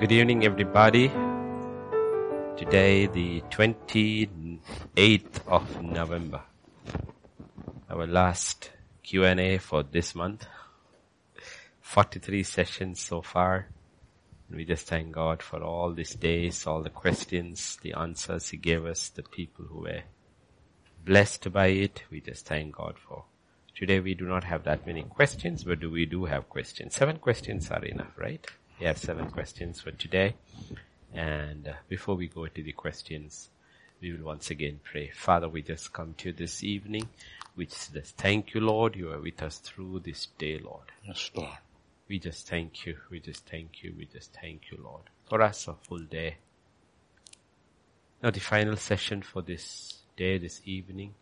Good evening, everybody. Today, the 28th of November, our last Q&A for this month. 43 sessions so far. We just thank God for all these days, all the questions, the answers He gave us, the people who were blessed by it. We just thank God for. Today we do not have that many questions, but we do have questions. Seven questions are enough, right? We have seven questions for today. And uh, before we go to the questions, we will once again pray. Father, we just come to you this evening. We just thank you, Lord. You are with us through this day, Lord. Yes, Lord. We just thank you. We just thank you. We just thank you, Lord. For us, a full day. Now the final session for this day, this evening.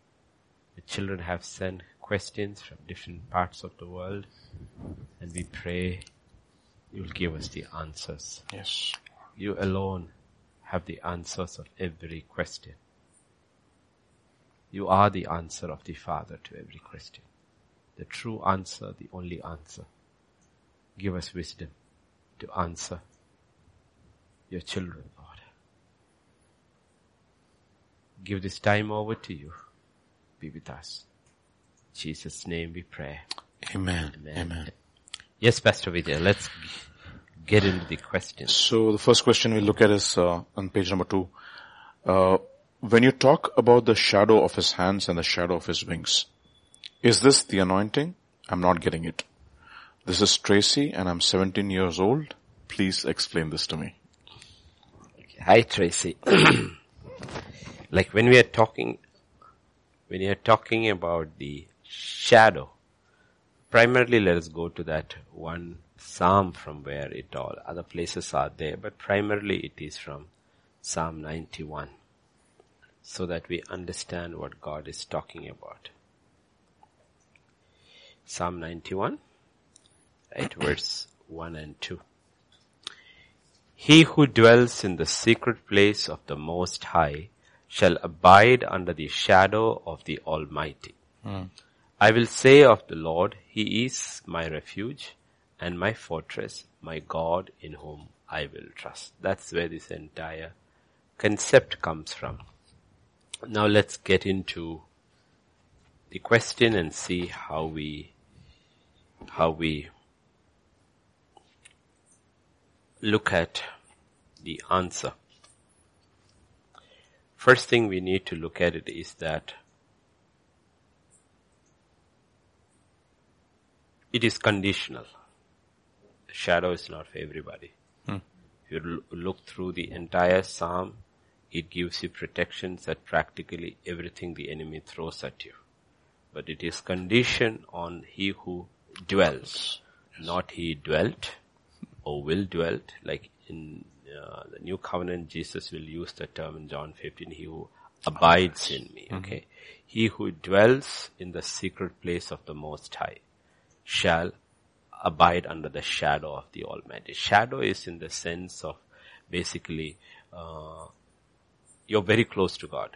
The children have sent questions from different parts of the world. And we pray you'll give us the answers. Yes. You alone have the answers of every question. You are the answer of the Father to every question. The true answer, the only answer. Give us wisdom to answer your children, Lord. Give this time over to you. Be with us. In Jesus' name we pray. Amen. Amen. Amen. Yes, Pastor Vijay, let's get into the questions. So the first question we look at is uh, on page number two. Uh, when you talk about the shadow of his hands and the shadow of his wings, is this the anointing? I'm not getting it. This is Tracy and I'm 17 years old. Please explain this to me. Hi Tracy. like when we are talking, when you are talking about the shadow, primarily let us go to that one psalm from where it all, other places are there, but primarily it is from Psalm 91 so that we understand what God is talking about. Psalm 91, right, verse 1 and 2. He who dwells in the secret place of the Most High shall abide under the shadow of the Almighty. Mm. I will say of the Lord, He is my refuge and my fortress, my God in whom I will trust. That's where this entire concept comes from. Now let's get into the question and see how we, how we look at the answer. First thing we need to look at it is that it is conditional. Shadow is not for everybody. Hmm. If you look through the entire psalm, it gives you protections at practically everything the enemy throws at you. But it is conditioned on he who dwells, yes. not he dwelt or will dwell. Like in uh, the new covenant, Jesus will use the term in John 15, he who abides in me. Mm-hmm. Okay. Mm-hmm. He who dwells in the secret place of the Most High shall abide under the shadow of the Almighty. Shadow is in the sense of basically, uh, you're very close to God.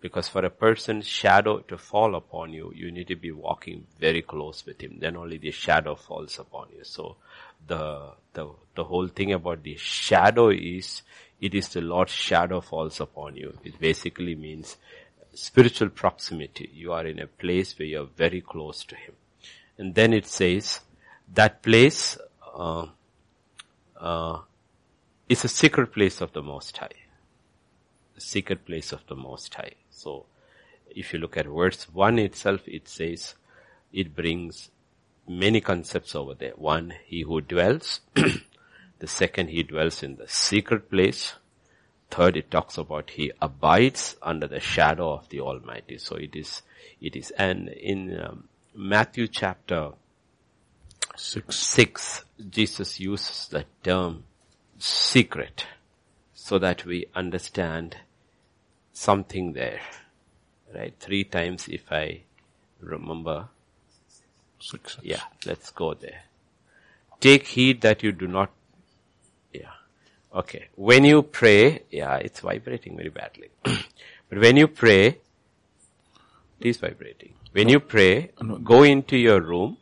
Because for a person's shadow to fall upon you, you need to be walking very close with Him. Then only the shadow falls upon you. So the, the, the whole thing about the shadow is, it is the Lord's shadow falls upon you. It basically means spiritual proximity. You are in a place where you're very close to Him. And then it says, that place, uh, uh, is a secret place of the Most High the secret place of the Most High. So, if you look at verse 1 itself, it says, it brings many concepts over there. One, he who dwells. the second, he dwells in the secret place. Third, it talks about he abides under the shadow of the Almighty. So it is, it is, and in um, Matthew chapter six. six, Jesus uses the term secret so that we understand something there. Right? Three times if I remember. Six. Yeah, let's go there. Take heed that you do not, yeah. Okay. When you pray, yeah, it's vibrating very badly. but when you pray, it is vibrating. When you pray, go into your room,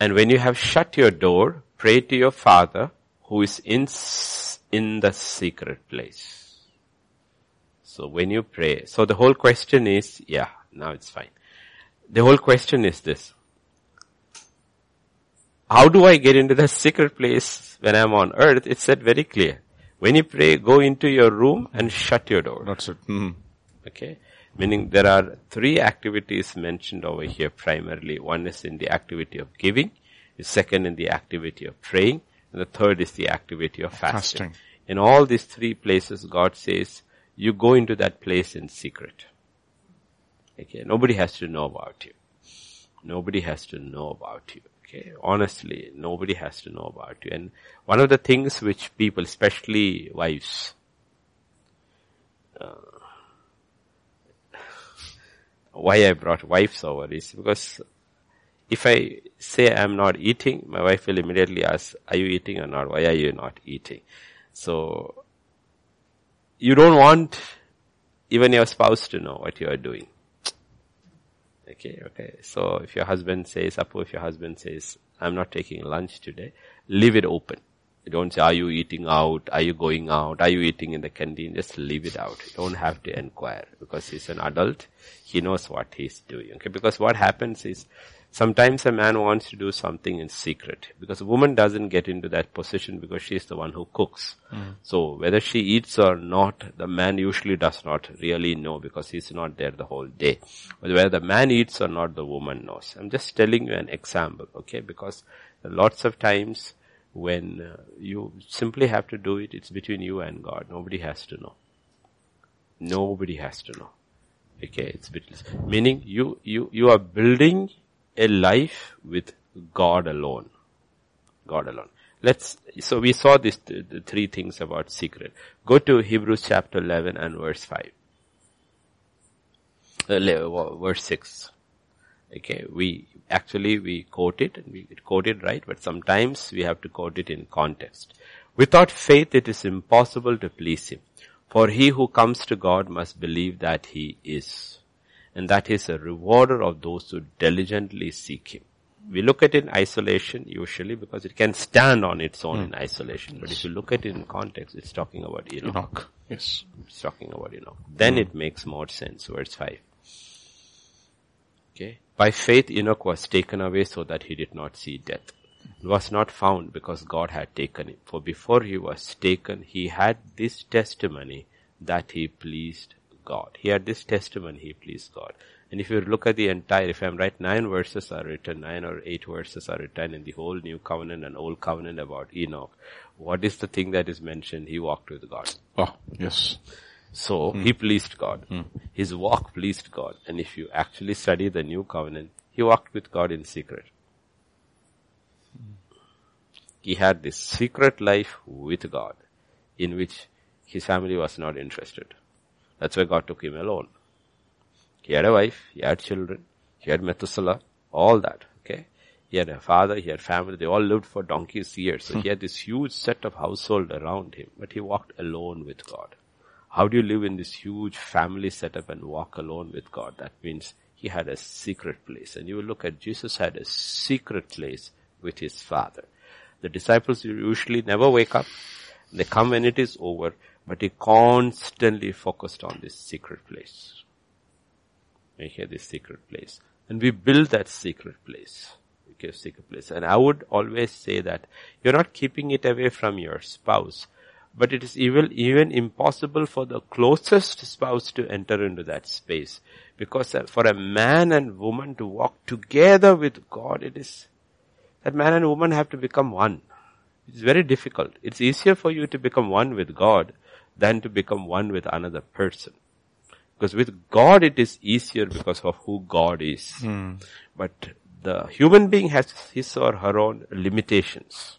and when you have shut your door, pray to your father who is in, in the secret place. So when you pray, so the whole question is, yeah, now it's fine. The whole question is this. How do I get into the secret place when I'm on earth? It's said very clear. When you pray, go into your room and shut your door. That's it. Mm. Okay. Meaning there are three activities mentioned over here primarily. One is in the activity of giving, the second in the activity of praying, and the third is the activity of fasting. Fasting. In all these three places, God says, you go into that place in secret. Okay. Nobody has to know about you. Nobody has to know about you. Okay. Honestly, nobody has to know about you. And one of the things which people, especially wives, uh, why I brought wives over is because if I say I'm not eating, my wife will immediately ask, are you eating or not? Why are you not eating? So, you don't want even your spouse to know what you are doing. Okay, okay. So if your husband says, suppose if your husband says, I'm not taking lunch today, leave it open. You don't say, are you eating out? Are you going out? Are you eating in the canteen? Just leave it out. You don't have to inquire because he's an adult. He knows what he's doing. Okay. Because what happens is sometimes a man wants to do something in secret because a woman doesn't get into that position because she's the one who cooks. Hmm. So whether she eats or not, the man usually does not really know because he's not there the whole day. But whether the man eats or not, the woman knows. I'm just telling you an example. Okay. Because lots of times when uh, you simply have to do it, it's between you and God. Nobody has to know. Nobody has to know. Okay, it's bitless. Meaning you, you, you are building a life with God alone. God alone. Let's, so we saw this, the, the three things about secret. Go to Hebrews chapter 11 and verse 5. Uh, verse 6. Okay, we, actually we quote it and we quote it right, but sometimes we have to quote it in context. Without faith it is impossible to please Him. For he who comes to God must believe that He is. And that is a rewarder of those who diligently seek Him. We look at it in isolation usually because it can stand on its own hmm. in isolation. But if you look at it in context, it's talking about Enoch. Enoch. Yes. It's talking about Enoch. Hmm. Then it makes more sense. Verse 5. Okay. By faith Enoch was taken away so that he did not see death. He was not found because God had taken him. For before he was taken, he had this testimony that he pleased God. He had this testimony, he pleased God. And if you look at the entire, if I'm right, nine verses are written, nine or eight verses are written in the whole new covenant and old covenant about Enoch. What is the thing that is mentioned? He walked with God. Oh, yes. So hmm. he pleased God. Hmm. His walk pleased God. And if you actually study the new covenant, he walked with God in secret. Hmm. He had this secret life with God in which his family was not interested. That's why God took him alone. He had a wife, he had children, he had Methuselah, all that. Okay. He had a father, he had family, they all lived for donkeys years. So he had this huge set of household around him, but he walked alone with God. How do you live in this huge family setup and walk alone with God? That means he had a secret place. And you will look at Jesus had a secret place with his father. The disciples usually never wake up. They come when it is over, but he constantly focused on this secret place. We hear this secret place. And we build that secret place. Okay, secret place. And I would always say that you're not keeping it away from your spouse, but it is even, even impossible for the closest spouse to enter into that space. Because for a man and woman to walk together with God, it is, that man and woman have to become one. It's very difficult. It's easier for you to become one with God than to become one with another person. Because with God it is easier because of who God is. Hmm. But the human being has his or her own limitations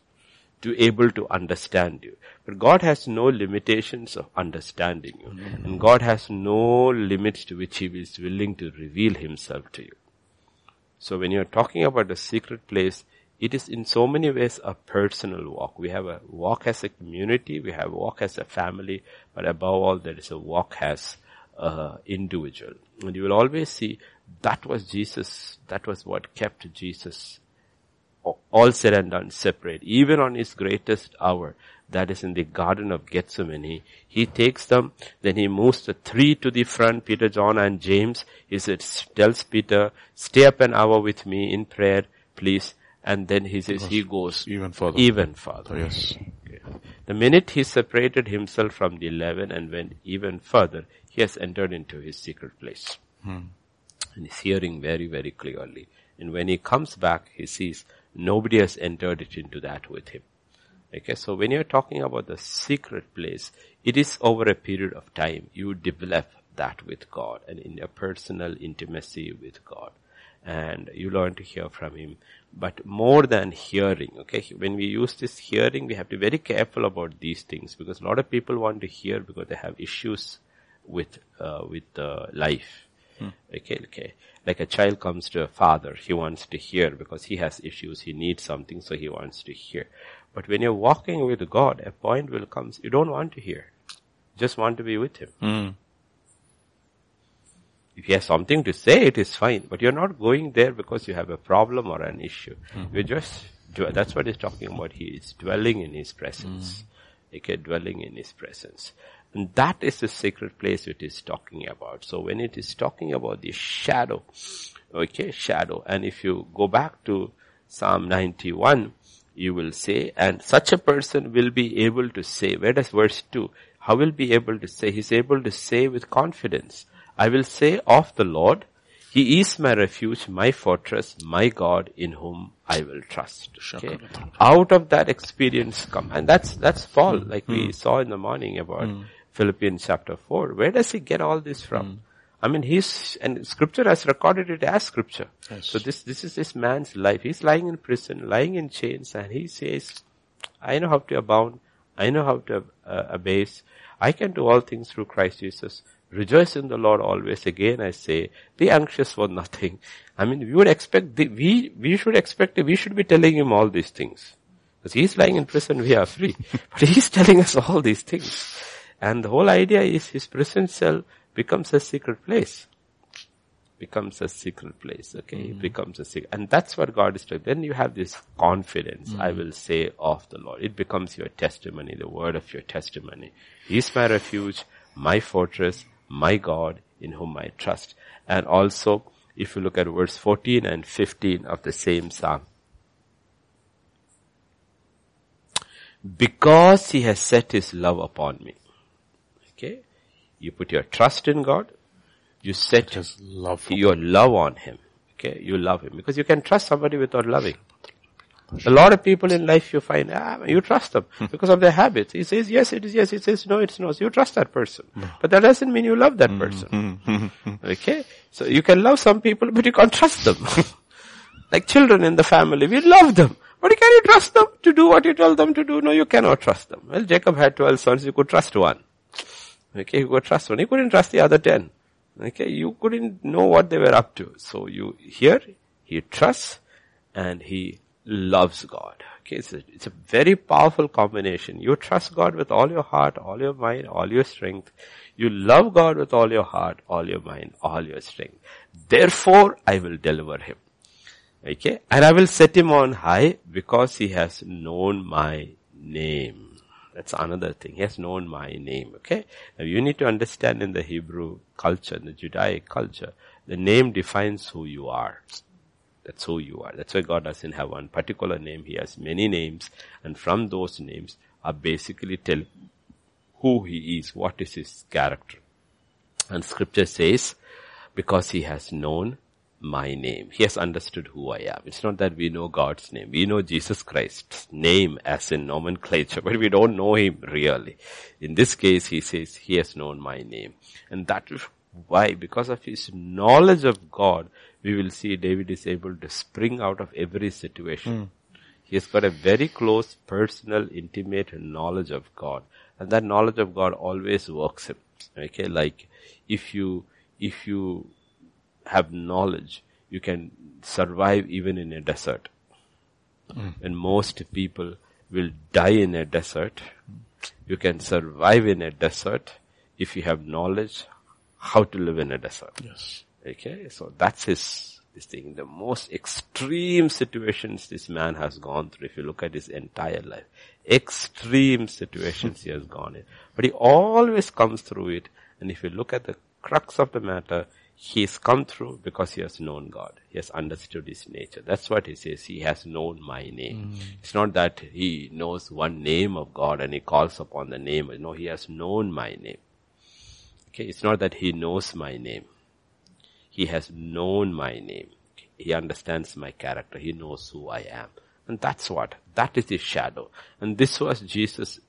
to able to understand you. But God has no limitations of understanding you. And God has no limits to which He is willing to reveal Himself to you. So when you're talking about a secret place, it is in so many ways a personal walk. We have a walk as a community, we have a walk as a family, but above all there is a walk as a individual. And you will always see that was Jesus, that was what kept Jesus all said and done, separate. Even on his greatest hour, that is in the Garden of Gethsemane, he takes them, then he moves the three to the front, Peter, John and James. He says, tells Peter, stay up an hour with me in prayer, please. And then he says, he goes even further. Even further. Yes. Okay. The minute he separated himself from the eleven and went even further, he has entered into his secret place. Hmm. And he's hearing very, very clearly. And when he comes back, he sees nobody has entered it into that with him. Okay, so when you're talking about the secret place, it is over a period of time. You develop that with God and in a personal intimacy with God. And you learn to hear from Him. But more than hearing, okay, when we use this hearing, we have to be very careful about these things because a lot of people want to hear because they have issues with, uh, with uh, life. Hmm. Okay, okay. Like a child comes to a father, he wants to hear because he has issues, he needs something, so he wants to hear. But when you're walking with God, a point will come, you don't want to hear. You just want to be with Him. Mm. If He has something to say, it is fine. But you're not going there because you have a problem or an issue. Mm-hmm. You're just, that's what He's talking about. He is dwelling in His presence. Mm. Okay, dwelling in His presence. And that is the sacred place it is talking about. So when it is talking about the shadow, okay, shadow, and if you go back to Psalm 91, you will say, and such a person will be able to say, where does verse 2? How will be able to say? He's able to say with confidence, I will say of the Lord, He is my refuge, my fortress, my God in whom I will trust. Okay? Out of that experience come, and that's, that's Paul, like mm. we saw in the morning about mm. Philippians chapter 4. Where does he get all this from? Mm. I mean, he's, and scripture has recorded it as scripture. Yes. So this, this is this man's life. He's lying in prison, lying in chains, and he says, I know how to abound. I know how to uh, abase. I can do all things through Christ Jesus. Rejoice in the Lord always. Again, I say, be anxious for nothing. I mean, we would expect, the, we, we should expect, we should be telling him all these things. Because he's lying in prison, we are free. but he's telling us all these things. And the whole idea is his prison cell becomes a secret place. Becomes a secret place, okay? Mm. It becomes a secret. And that's what God is doing. Then you have this confidence, mm. I will say of the Lord. It becomes your testimony, the word of your testimony. He is my refuge, my fortress, my God in whom I trust. And also, if you look at verse 14 and 15 of the same psalm, because he has set his love upon me. Okay. You put your trust in God. You set love your love on Him. Okay, you love Him because you can trust somebody without loving. A lot of people in life you find, ah, you trust them because of their habits. He says, yes, it is yes. He says, no, it's no. So you trust that person. But that doesn't mean you love that mm-hmm. person. Okay? So you can love some people, but you can't trust them. like children in the family, we love them. But can you trust them to do what you tell them to do? No, you cannot trust them. Well, Jacob had 12 sons, you could trust one. Okay, you could trust one. You couldn't trust the other ten. Okay, you couldn't know what they were up to. So you here, he trusts and he loves God. Okay, it's a, it's a very powerful combination. You trust God with all your heart, all your mind, all your strength. You love God with all your heart, all your mind, all your strength. Therefore, I will deliver him. Okay, and I will set him on high because he has known my name. That's another thing. He has known my name. Okay. Now you need to understand in the Hebrew culture, in the Judaic culture, the name defines who you are. That's who you are. That's why God doesn't have one particular name. He has many names, and from those names are basically tell who He is, what is His character. And Scripture says, because He has known my name. He has understood who I am. It's not that we know God's name. We know Jesus Christ's name as in nomenclature, but we don't know Him really. In this case, He says, He has known my name. And that is why, because of His knowledge of God, we will see David is able to spring out of every situation. Mm. He has got a very close, personal, intimate knowledge of God. And that knowledge of God always works him. Okay, like if you, if you have knowledge, you can survive even in a desert. Mm. And most people will die in a desert. You can survive in a desert if you have knowledge how to live in a desert. Yes. Okay, so that's his this thing, the most extreme situations this man has gone through, if you look at his entire life, extreme situations he has gone in. But he always comes through it, and if you look at the crux of the matter, he's come through because he has known God. He has understood his nature. That's what he says. He has known my name. Mm. It's not that he knows one name of God and he calls upon the name. No, he has known my name. Okay, it's not that he knows my name. He has known my name. He understands my character. He knows who I am. And that's what, that is his shadow. And this was Jesus'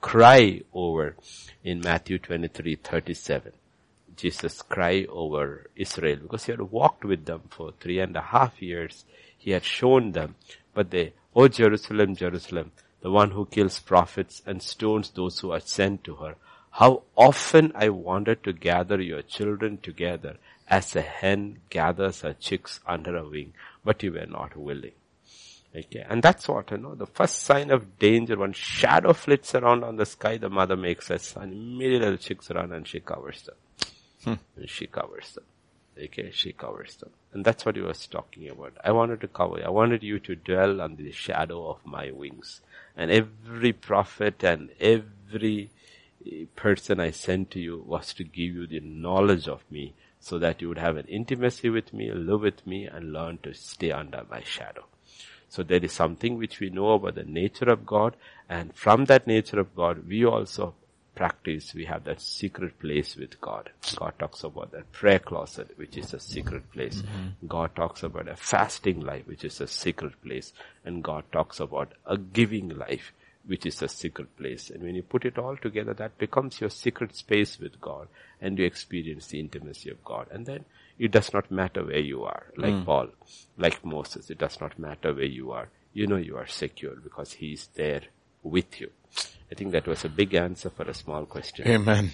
cry over in Matthew 23, 37. Jesus' cry over Israel because he had walked with them for three and a half years. He had shown them, but they, O Jerusalem, Jerusalem, the one who kills prophets and stones those who are sent to her. How often I wanted to gather your children together as a hen gathers her chicks under a wing, but you were not willing. Okay, and that's what, you know, the first sign of danger, when shadow flits around on the sky, the mother makes a son. Immediately the chicks run and she covers them. Hmm. And she covers them. Okay, she covers them. And that's what he was talking about. I wanted to cover, I wanted you to dwell under the shadow of my wings. And every prophet and every person I sent to you was to give you the knowledge of me so that you would have an intimacy with me, live with me, and learn to stay under my shadow. So there is something which we know about the nature of God, and from that nature of God, we also practice, we have that secret place with God. God talks about that prayer closet, which is a secret place. Mm-hmm. God talks about a fasting life, which is a secret place. And God talks about a giving life, which is a secret place. And when you put it all together, that becomes your secret space with God and you experience the intimacy of God. And then it does not matter where you are, like mm. Paul, like Moses, it does not matter where you are. You know you are secure because he is there with you. I think that was a big answer for a small question. Amen.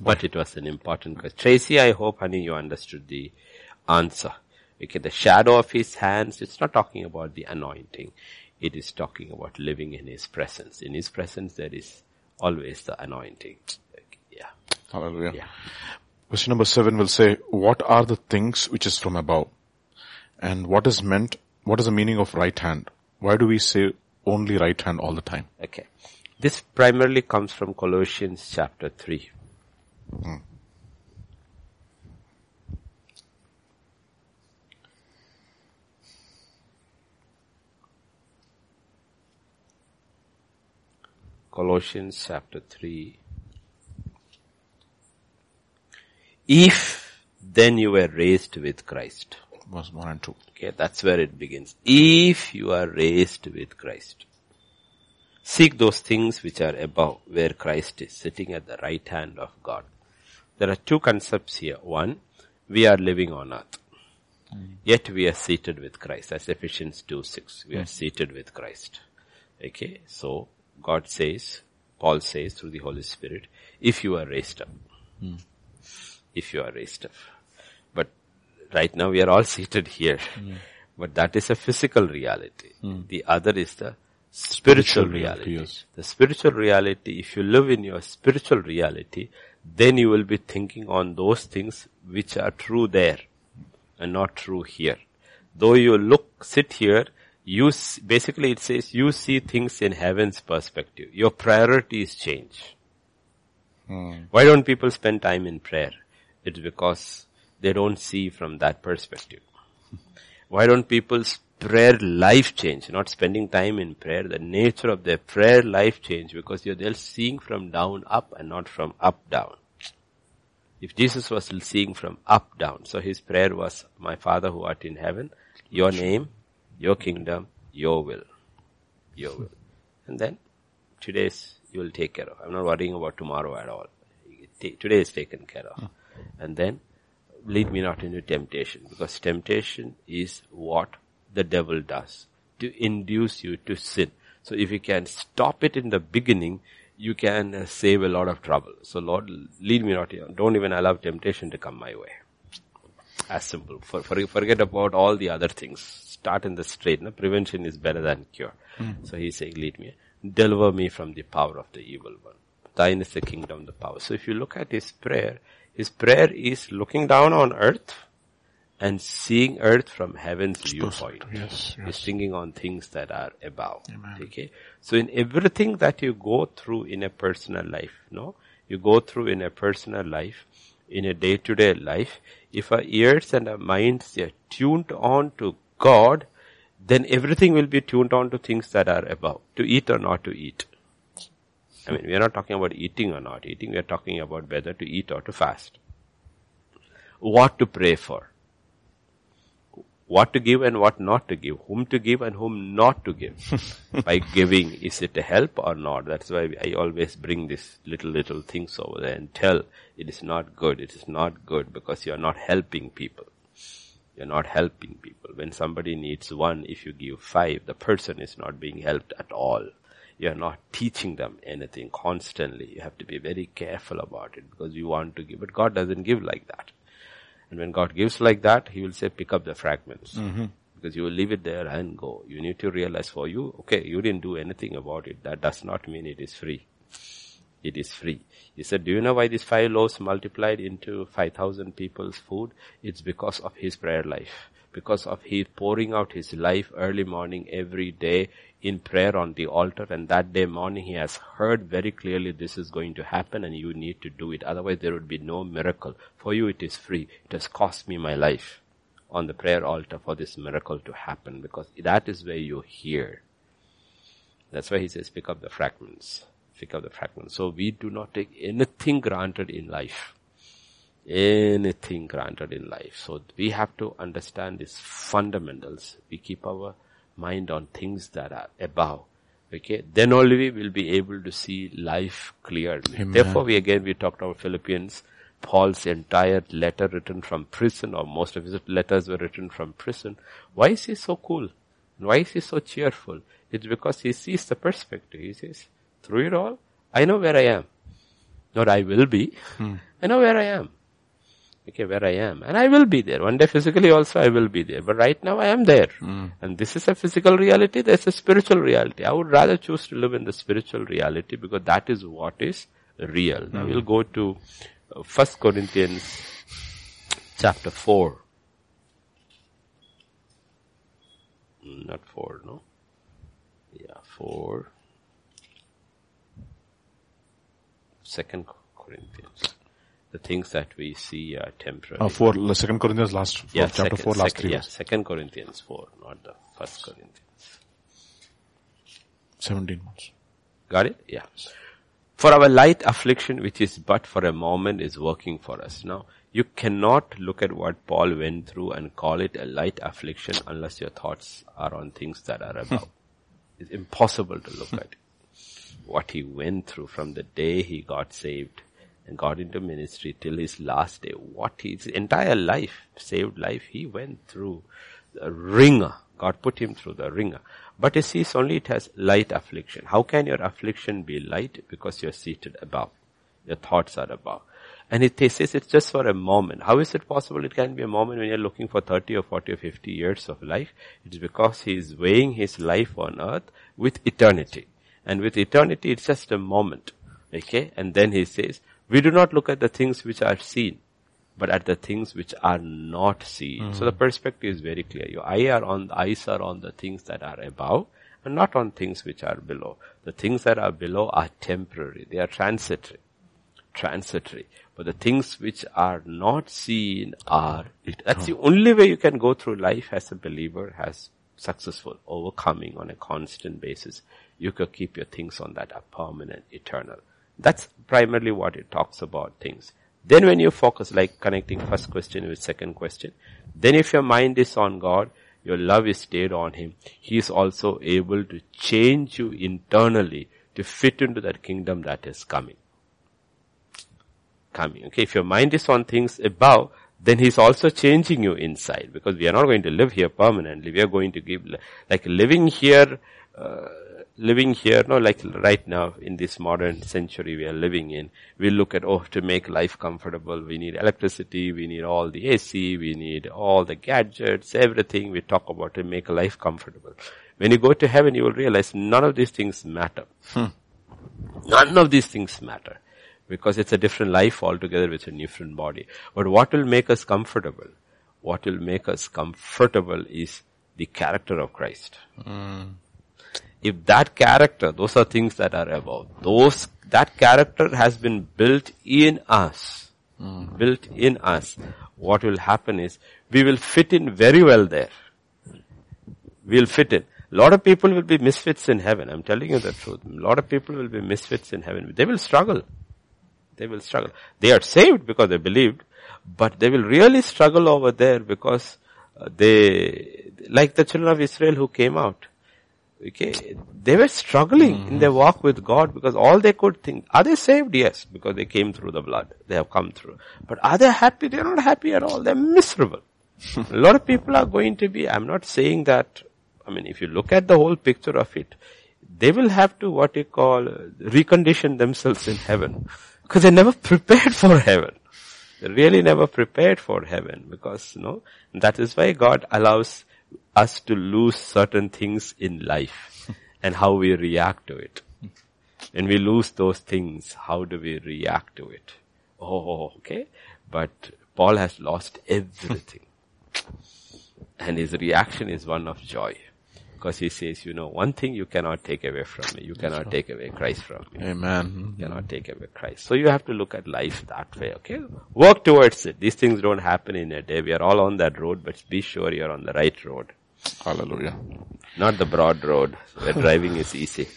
but it was an important question. Tracy, I hope, honey, you understood the answer. Okay, the shadow of his hands, it's not talking about the anointing. It is talking about living in His presence. In His presence, there is always the anointing. Yeah. Hallelujah. Yeah. Question number seven will say, what are the things which is from above? And what is meant, what is the meaning of right hand? Why do we say only right hand all the time? Okay. This primarily comes from Colossians chapter 3. Hmm. Colossians chapter 3. If then you were raised with Christ. Verse 1 and 2. Okay, that's where it begins. If you are raised with Christ. Seek those things which are above, where Christ is sitting at the right hand of God. There are two concepts here. One, we are living on earth. Mm. Yet we are seated with Christ. As Ephesians 2 6. We mm. are seated with Christ. Okay, so God says, Paul says through the Holy Spirit, if you are raised up. Hmm. If you are raised up. But right now we are all seated here. Hmm. But that is a physical reality. Hmm. The other is the spiritual, spiritual reality. Yes. The spiritual reality, if you live in your spiritual reality, then you will be thinking on those things which are true there and not true here. Though you look, sit here, you basically it says you see things in heaven's perspective. Your priorities change. Hmm. Why don't people spend time in prayer? It's because they don't see from that perspective. Why don't people's prayer life change? Not spending time in prayer, the nature of their prayer life change because they're seeing from down up and not from up down. If Jesus was seeing from up down, so his prayer was, my Father who art in heaven, your name your kingdom, your will. Your will. And then today's you will take care of. I'm not worrying about tomorrow at all. Today is taken care of. And then lead me not into temptation because temptation is what the devil does to induce you to sin. So if you can stop it in the beginning, you can uh, save a lot of trouble. So Lord, lead me not here. Don't even allow temptation to come my way. As simple. For, for, forget about all the other things start in the straight. No? Prevention is better than cure. Mm. So he's saying, lead me. Deliver me from the power of the evil one. Thine is the kingdom, the power. So if you look at his prayer, his prayer is looking down on earth and seeing earth from heaven's viewpoint. Yes, He's yes. thinking on things that are above. Amen. Okay. So in everything that you go through in a personal life, no, you go through in a personal life, in a day to day life, if our ears and our minds are tuned on to God, then everything will be tuned on to things that are above, to eat or not to eat. I mean, we are not talking about eating or not eating, we are talking about whether to eat or to fast. What to pray for what to give and what not to give, whom to give and whom not to give. By giving, is it a help or not? That's why I always bring these little, little things over there and tell it is not good, it is not good because you are not helping people. You're not helping people. When somebody needs one, if you give five, the person is not being helped at all. You're not teaching them anything constantly. You have to be very careful about it because you want to give, but God doesn't give like that. And when God gives like that, He will say, pick up the fragments. Mm-hmm. Because you will leave it there and go. You need to realize for you, okay, you didn't do anything about it. That does not mean it is free. It is free. He said, do you know why these five loaves multiplied into 5,000 people's food? It's because of his prayer life. Because of he pouring out his life early morning every day in prayer on the altar and that day morning he has heard very clearly this is going to happen and you need to do it. Otherwise there would be no miracle. For you it is free. It has cost me my life on the prayer altar for this miracle to happen because that is where you hear. That's why he says pick up the fragments. Pick up the fragments. So we do not take anything granted in life. Anything granted in life. So we have to understand these fundamentals. We keep our mind on things that are above. Okay, then only we will be able to see life clearly. Amen. Therefore, we again we talked about Philippians. Paul's entire letter written from prison, or most of his letters were written from prison. Why is he so cool? Why is he so cheerful? It's because he sees the perspective. He says, through it all, I know where I am. Not I will be. Hmm. I know where I am. Okay, where I am. And I will be there. One day physically also I will be there. But right now I am there. And this is a physical reality, there's a spiritual reality. I would rather choose to live in the spiritual reality because that is what is real. Now we'll go to uh, First Corinthians chapter 4. Mm, Not 4, no? Yeah, 4. Second Corinthians. The things that we see are temporary. Uh, four, Second Corinthians last, four, Yeah, chapter second, four, last second, three yeah, verses. Second Corinthians 4, not the First Corinthians. 17 months. Got it? Yeah. For our light affliction, which is but for a moment, is working for us. Now, you cannot look at what Paul went through and call it a light affliction unless your thoughts are on things that are above. it's impossible to look at what he went through from the day he got saved and got into ministry till his last day. What his entire life, saved life, he went through the wringer. God put him through the wringer. But he sees only it has light affliction. How can your affliction be light? Because you're seated above. Your thoughts are above. And it says it's just for a moment. How is it possible it can be a moment when you're looking for 30 or 40 or 50 years of life? It's because he is weighing his life on earth with eternity. And with eternity, it's just a moment. Okay? And then he says, we do not look at the things which are seen, but at the things which are not seen. So the mm-hmm. perspective is very clear. Your eye are on, eyes are on the things that are above and not on things which are below. The things that are below are temporary. They are transitory. Transitory. But the things which are not seen are, that's the oh. only way you can go through life as a believer, as successful, overcoming on a constant basis. You can keep your things on that are permanent, eternal. That's primarily what it talks about things. Then when you focus, like connecting first question with second question, then if your mind is on God, your love is stayed on Him, He is also able to change you internally to fit into that kingdom that is coming. Coming. Okay, if your mind is on things above, then He's also changing you inside because we are not going to live here permanently. We are going to give, like living here, uh, living here, no, like right now in this modern century we are living in, we look at, oh, to make life comfortable, we need electricity, we need all the AC, we need all the gadgets, everything we talk about to make life comfortable. When you go to heaven, you will realize none of these things matter. Hmm. None of these things matter. Because it's a different life altogether with a different body. But what will make us comfortable? what will make us comfortable is the character of Christ. Hmm. If that character, those are things that are above, those, that character has been built in us, built in us, what will happen is, we will fit in very well there. We'll fit in. A lot of people will be misfits in heaven. I'm telling you the truth. A lot of people will be misfits in heaven. They will struggle. They will struggle. They are saved because they believed, but they will really struggle over there because uh, they, like the children of Israel who came out. Okay, they were struggling mm-hmm. in their walk with God because all they could think, are they saved? Yes, because they came through the blood. They have come through. But are they happy? They're not happy at all. They're miserable. a lot of people are going to be, I'm not saying that, I mean, if you look at the whole picture of it, they will have to what you call recondition themselves in heaven because they never prepared for heaven. They really never prepared for heaven because, you know, that is why God allows us to lose certain things in life and how we react to it. When we lose those things, how do we react to it? Oh, okay. But Paul has lost everything. and his reaction is one of joy. Because he says, you know, one thing you cannot take away from me. You cannot take away Christ from me. Amen. You mm-hmm. cannot take away Christ. So you have to look at life that way, okay? Work towards it. These things don't happen in a day. We are all on that road, but be sure you're on the right road. Hallelujah. Not the broad road where driving is easy.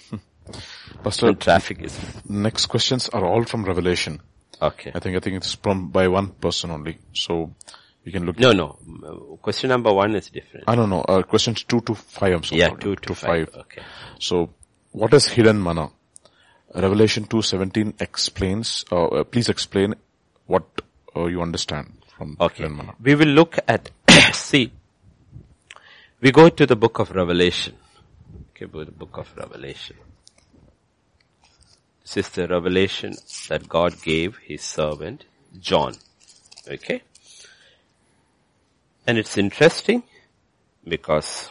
Pastor, and traffic is. next questions are all from Revelation. Okay. I think, I think it's from, by one person only. So, you can look. No, no. Question number one is different. I don't know. Uh, questions two to five, I'm sorry. Yeah, two to five. Okay. So, what is hidden manna? Revelation 2.17 explains, uh, uh, please explain what uh, you understand from Okay. hidden manna. We will look at, see, we go to the book of Revelation. Okay, the book of Revelation. This is the revelation that God gave his servant John. Okay? And it's interesting because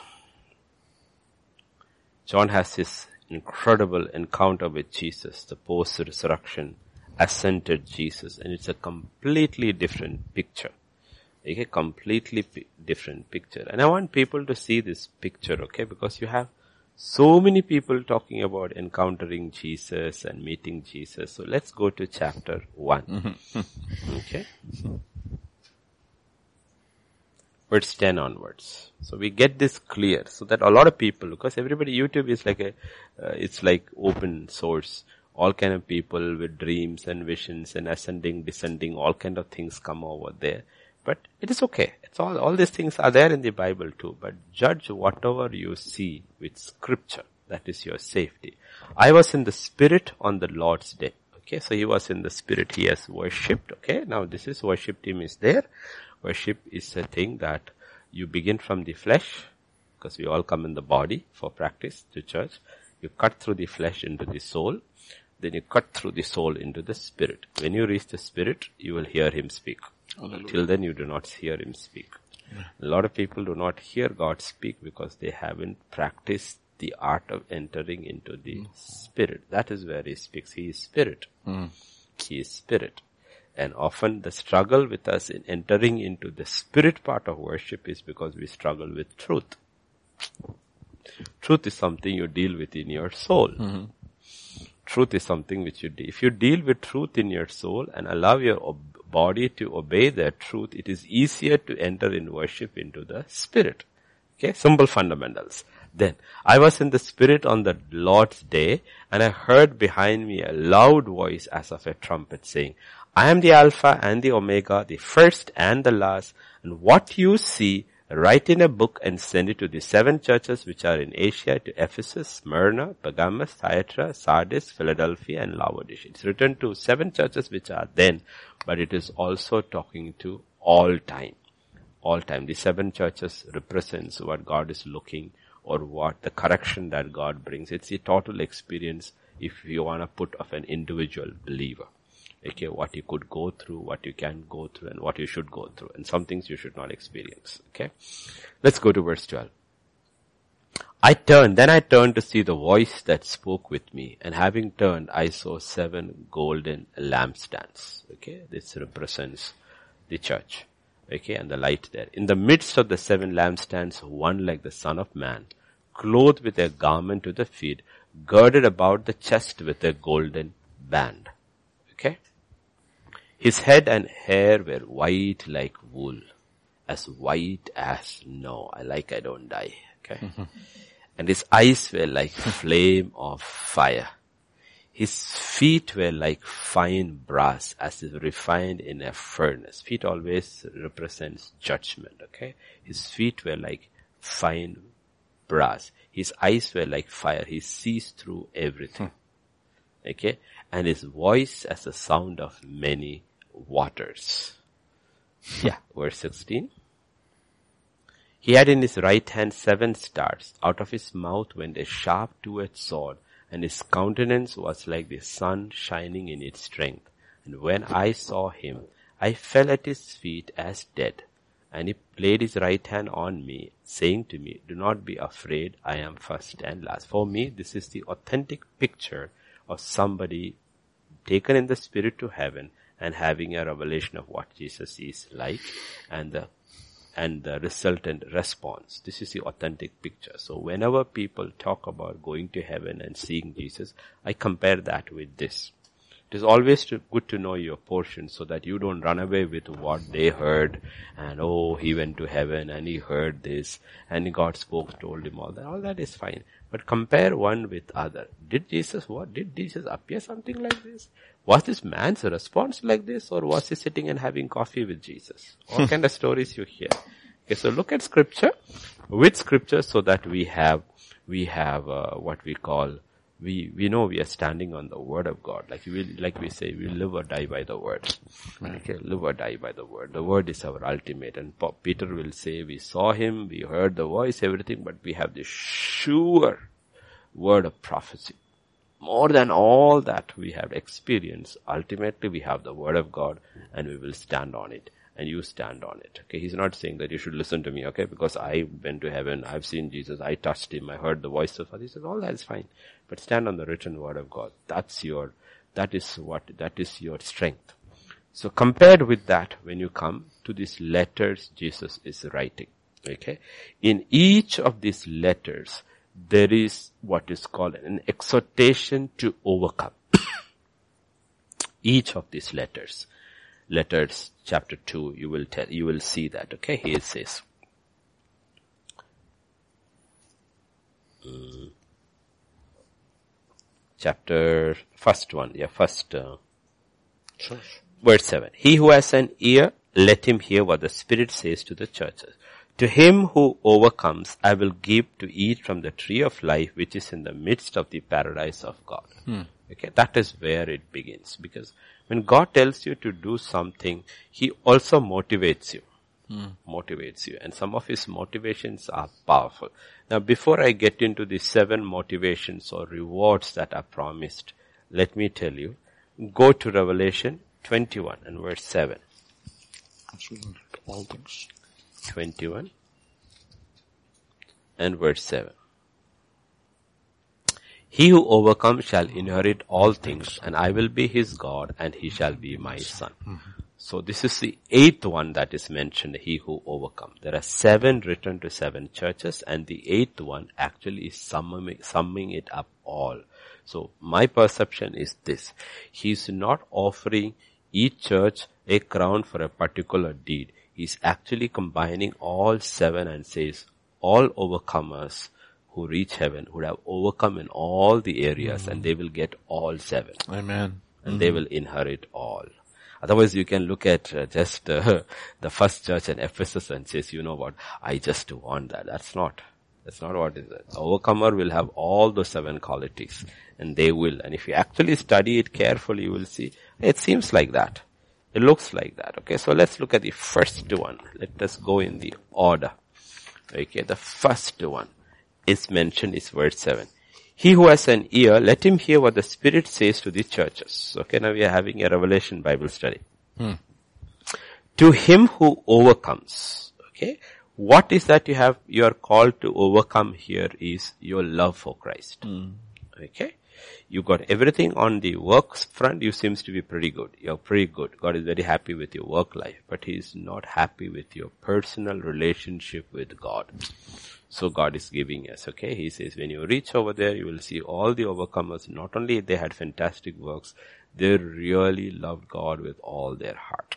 John has this incredible encounter with Jesus, the post-resurrection, ascended Jesus, and it's a completely different picture. Okay, completely p- different picture. And I want people to see this picture, okay, because you have so many people talking about encountering Jesus and meeting Jesus. So let's go to chapter 1. Mm-hmm. okay? Verse 10 onwards. So we get this clear so that a lot of people, because everybody, YouTube is like a, uh, it's like open source. All kind of people with dreams and visions and ascending, descending, all kind of things come over there. But it is okay. It's all, all these things are there in the Bible too. But judge whatever you see with scripture. That is your safety. I was in the spirit on the Lord's day. Okay, so he was in the spirit. He has worshipped. Okay, now this is worship team is there. Worship is a thing that you begin from the flesh, because we all come in the body for practice to church. You cut through the flesh into the soul, then you cut through the soul into the spirit. When you reach the spirit, you will hear him speak. Till then you do not hear him speak. A lot of people do not hear God speak because they haven't practiced the art of entering into the mm. spirit. That is where he speaks. He is spirit. Mm. He is spirit. And often the struggle with us in entering into the spirit part of worship is because we struggle with truth. Truth is something you deal with in your soul. Mm-hmm. Truth is something which you deal. If you deal with truth in your soul and allow your ob- body to obey that truth, it is easier to enter in worship into the spirit. Okay, simple fundamentals. Then, I was in the spirit on the Lord's day and I heard behind me a loud voice as of a trumpet saying, I am the Alpha and the Omega, the first and the last, and what you see, write in a book and send it to the seven churches which are in Asia, to Ephesus, Smyrna, Pergamos, Thyatira, Sardis, Philadelphia, and Laodicea. It's written to seven churches which are then, but it is also talking to all time. All time. The seven churches represents what God is looking or what the correction that God brings. It's a total experience if you want to put of an individual believer. Okay, what you could go through, what you can go through, and what you should go through, and some things you should not experience. Okay? Let's go to verse 12. I turned, then I turned to see the voice that spoke with me, and having turned, I saw seven golden lampstands. Okay, this represents the church. Okay, and the light there. In the midst of the seven lampstands, one like the son of man, clothed with a garment to the feet, girded about the chest with a golden band. Okay? His head and hair were white like wool, as white as snow. I like I don't die. Okay? and his eyes were like flame of fire. His feet were like fine brass as if refined in a furnace. Feet always represents judgment, okay? His feet were like fine brass. His eyes were like fire. He sees through everything. Hmm. Okay? And his voice as the sound of many waters. Yeah, verse 16. He had in his right hand seven stars. Out of his mouth went a sharp two-edged sword, and his countenance was like the sun shining in its strength. And when I saw him, I fell at his feet as dead. And he laid his right hand on me, saying to me, Do not be afraid, I am first and last. For me, this is the authentic picture of somebody taken in the spirit to heaven and having a revelation of what Jesus is like and the and the resultant response. This is the authentic picture. So whenever people talk about going to heaven and seeing Jesus, I compare that with this. It is always to, good to know your portion so that you don't run away with what they heard and oh, he went to heaven and he heard this and God spoke, told him all that. All that is fine. But compare one with other. Did Jesus what? Did Jesus appear something like this? Was this man's response like this or was he sitting and having coffee with Jesus? What kind of stories you hear? Okay, so look at scripture with scripture so that we have, we have uh, what we call we we know we are standing on the word of God. Like we like we say, we live or die by the word. Okay, live or die by the word. The word is our ultimate. And Peter will say, we saw him, we heard the voice, everything, but we have the sure word of prophecy. More than all that we have experienced, ultimately we have the word of God and we will stand on it and you stand on it. Okay, he's not saying that you should listen to me, okay, because I went to heaven, I've seen Jesus, I touched him, I heard the voice of God. He says, all that is fine. But stand on the written word of God. That's your, that is what, that is your strength. So compared with that, when you come to these letters Jesus is writing, okay, in each of these letters, there is what is called an exhortation to overcome. each of these letters letters chapter 2 you will tell you will see that okay here it says mm. chapter first one yeah first uh, verse 7 he who has an ear let him hear what the spirit says to the churches to him who overcomes i will give to eat from the tree of life which is in the midst of the paradise of god hmm. okay that is where it begins because when God tells you to do something, He also motivates you. Hmm. Motivates you. And some of His motivations are powerful. Now before I get into the seven motivations or rewards that are promised, let me tell you, go to Revelation 21 and verse 7. All things. 21 and verse 7. He who overcomes shall inherit all things and I will be his God and he shall be my son. Mm-hmm. So this is the eighth one that is mentioned, he who overcomes. There are seven written to seven churches and the eighth one actually is summing, summing it up all. So my perception is this. He is not offering each church a crown for a particular deed. He's actually combining all seven and says, all overcomers who reach heaven would have overcome in all the areas and they will get all seven Amen. and they will inherit all. Otherwise you can look at uh, just uh, the first church in Ephesus and says, you know what, I just want that. That's not. That's not what is it. Overcomer will have all the seven qualities and they will. And if you actually study it carefully, you will see it seems like that. It looks like that. Okay. So let's look at the first one. Let us go in the order. Okay. The first one is mentioned is verse 7. He who has an ear, let him hear what the Spirit says to the churches. Okay, now we are having a Revelation Bible study. Hmm. To him who overcomes, okay, what is that you have, you are called to overcome here is your love for Christ. Hmm. Okay. You got everything on the works front, you seems to be pretty good. You're pretty good. God is very happy with your work life, but He's not happy with your personal relationship with God. So God is giving us, okay? He says, when you reach over there, you will see all the overcomers, not only they had fantastic works, they really loved God with all their heart.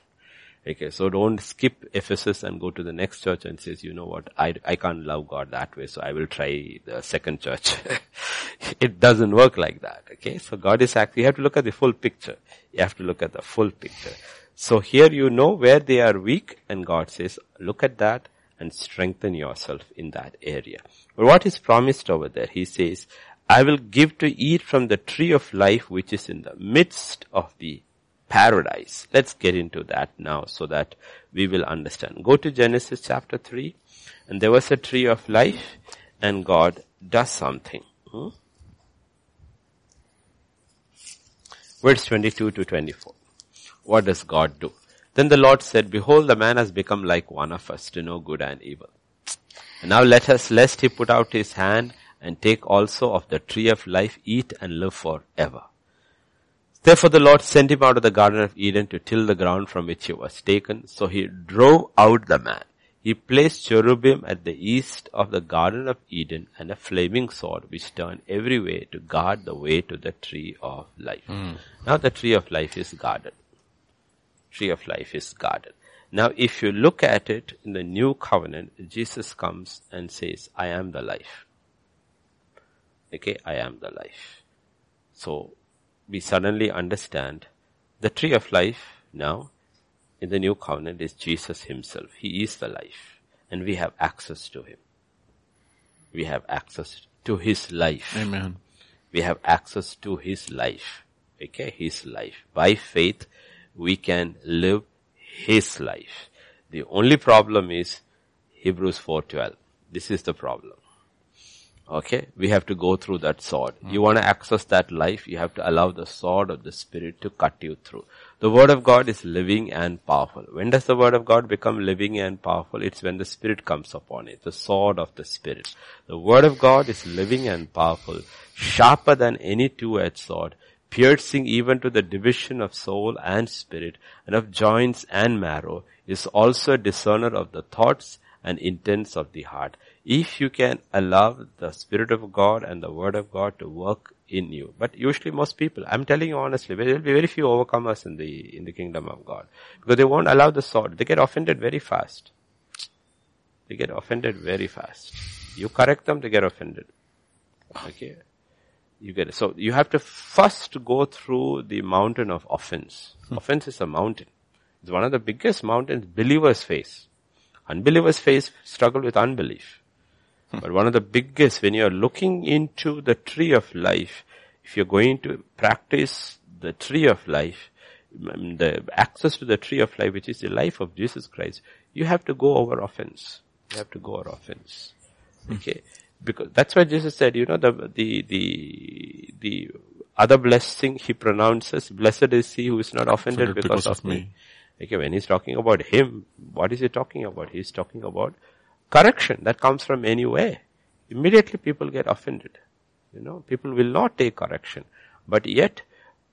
Okay, so don't skip Ephesus and go to the next church and says, you know what, I, I can't love God that way, so I will try the second church. it doesn't work like that, okay? So God is actually, you have to look at the full picture. You have to look at the full picture. So here you know where they are weak and God says, look at that and strengthen yourself in that area. But what is promised over there? He says, I will give to eat from the tree of life which is in the midst of the paradise. Let's get into that now so that we will understand. Go to Genesis chapter 3 and there was a tree of life and God does something. Hmm? Verse 22 to 24. What does God do? Then the Lord said, behold, the man has become like one of us to know good and evil. And now let us, lest he put out his hand and take also of the tree of life, eat and live forever. Therefore the Lord sent him out of the Garden of Eden to till the ground from which he was taken. So he drove out the man. He placed cherubim at the east of the Garden of Eden and a flaming sword which turned every way to guard the way to the tree of life. Mm. Now the tree of life is guarded. Tree of life is guarded. Now if you look at it in the new covenant, Jesus comes and says, I am the life. Okay, I am the life. So we suddenly understand the tree of life now in the new covenant is Jesus himself. He is the life and we have access to him. We have access to his life. Amen. We have access to his life. Okay, his life. By faith, we can live his life. The only problem is Hebrews 4.12. This is the problem. Okay, we have to go through that sword. Mm. You want to access that life, you have to allow the sword of the Spirit to cut you through. The Word of God is living and powerful. When does the Word of God become living and powerful? It's when the Spirit comes upon it, the sword of the Spirit. The Word of God is living and powerful, sharper than any two-edged sword, piercing even to the division of soul and spirit, and of joints and marrow, is also a discerner of the thoughts and intents of the heart if you can allow the Spirit of God and the Word of God to work in you. But usually most people, I'm telling you honestly, there will be very few overcomers in the, in the kingdom of God. Because they won't allow the sword. They get offended very fast. They get offended very fast. You correct them, they get offended. Okay. You get it. So you have to first go through the mountain of offense. Hmm. Offense is a mountain. It's one of the biggest mountains believers face. Unbelievers face struggle with unbelief. But one of the biggest, when you're looking into the tree of life, if you're going to practice the tree of life, the access to the tree of life, which is the life of Jesus Christ, you have to go over offense. You have to go over offense. Hmm. Okay. Because that's why Jesus said, you know, the, the, the, the other blessing he pronounces, blessed is he who is not offended because, because, of me. me. Okay, when he's talking about him, what is he talking about? He's talking about correction that comes from anywhere, immediately people get offended. You know, people will not take correction. But yet,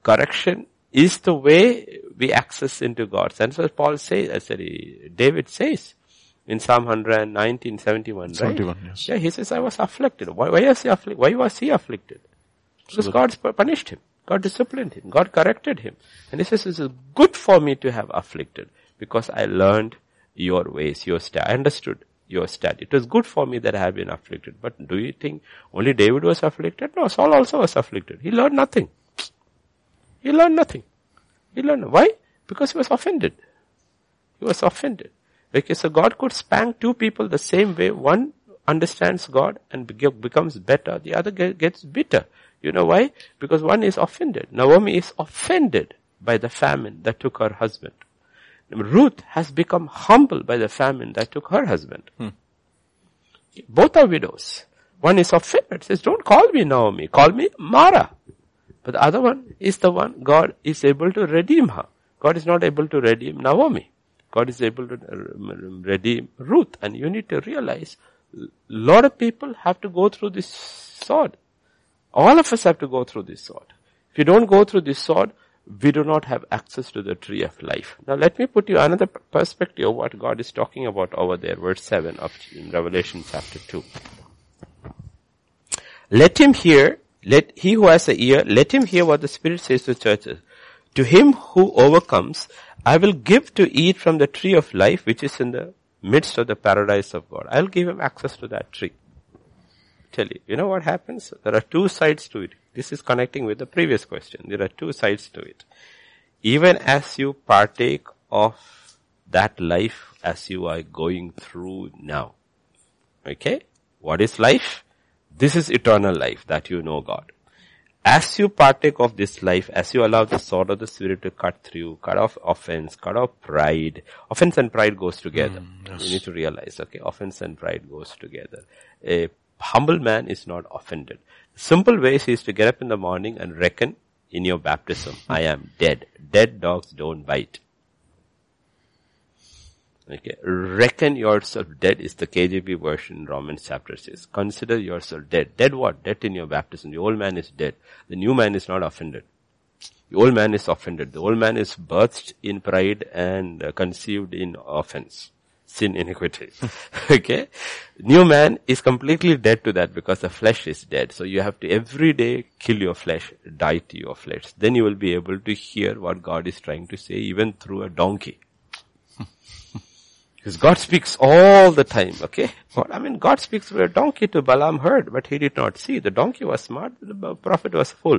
correction is the way we access into God. And so Paul says, uh, sorry, David says in Psalm 119, 71, 71, right? Yes. Yeah, he says, I was afflicted. Why, why, was he afflicted? Why was he afflicted? Because so God punished him. God disciplined him. God corrected him. And he says, it is good for me to have afflicted because I learned your ways, your style. I understood your stat. It was good for me that I have been afflicted. But do you think only David was afflicted? No, Saul also was afflicted. He learned nothing. He learned nothing. He learned, why? Because he was offended. He was offended. Okay, so God could spank two people the same way. One understands God and becomes better. The other gets bitter. You know why? Because one is offended. Naomi is offended by the famine that took her husband. Ruth has become humble by the famine that took her husband. Hmm. Both are widows. One is offended, says, don't call me Naomi, call me Mara. But the other one is the one God is able to redeem her. God is not able to redeem Naomi. God is able to redeem Ruth. And you need to realize, a lot of people have to go through this sword. All of us have to go through this sword. If you don't go through this sword, we do not have access to the tree of life. Now let me put you another perspective of what God is talking about over there, verse 7 of Revelation chapter 2. Let him hear, let he who has a ear, let him hear what the Spirit says to churches. To him who overcomes, I will give to eat from the tree of life which is in the midst of the paradise of God. I'll give him access to that tree. Tell you, you know what happens? There are two sides to it. This is connecting with the previous question. There are two sides to it. Even as you partake of that life as you are going through now. Okay? What is life? This is eternal life that you know God as you partake of this life, as you allow the sword of the spirit to cut through, cut off offense, cut off pride, offense and pride goes together. Mm, yes. You need to realize, okay, offense and pride goes together. A humble man is not offended. Simple ways is to get up in the morning and reckon in your baptism, I am dead. Dead dogs don't bite. Okay. Reckon yourself dead is the KJV version Romans chapter 6. Consider yourself dead. Dead what? Dead in your baptism. The old man is dead. The new man is not offended. The old man is offended. The old man is birthed in pride and conceived in offense. Sin, iniquity. okay? New man is completely dead to that because the flesh is dead. So you have to every day kill your flesh, die to your flesh. Then you will be able to hear what God is trying to say even through a donkey. Because God speaks all the time, okay? I mean, God speaks through a donkey to Balaam heard, but he did not see. The donkey was smart, the prophet was fool.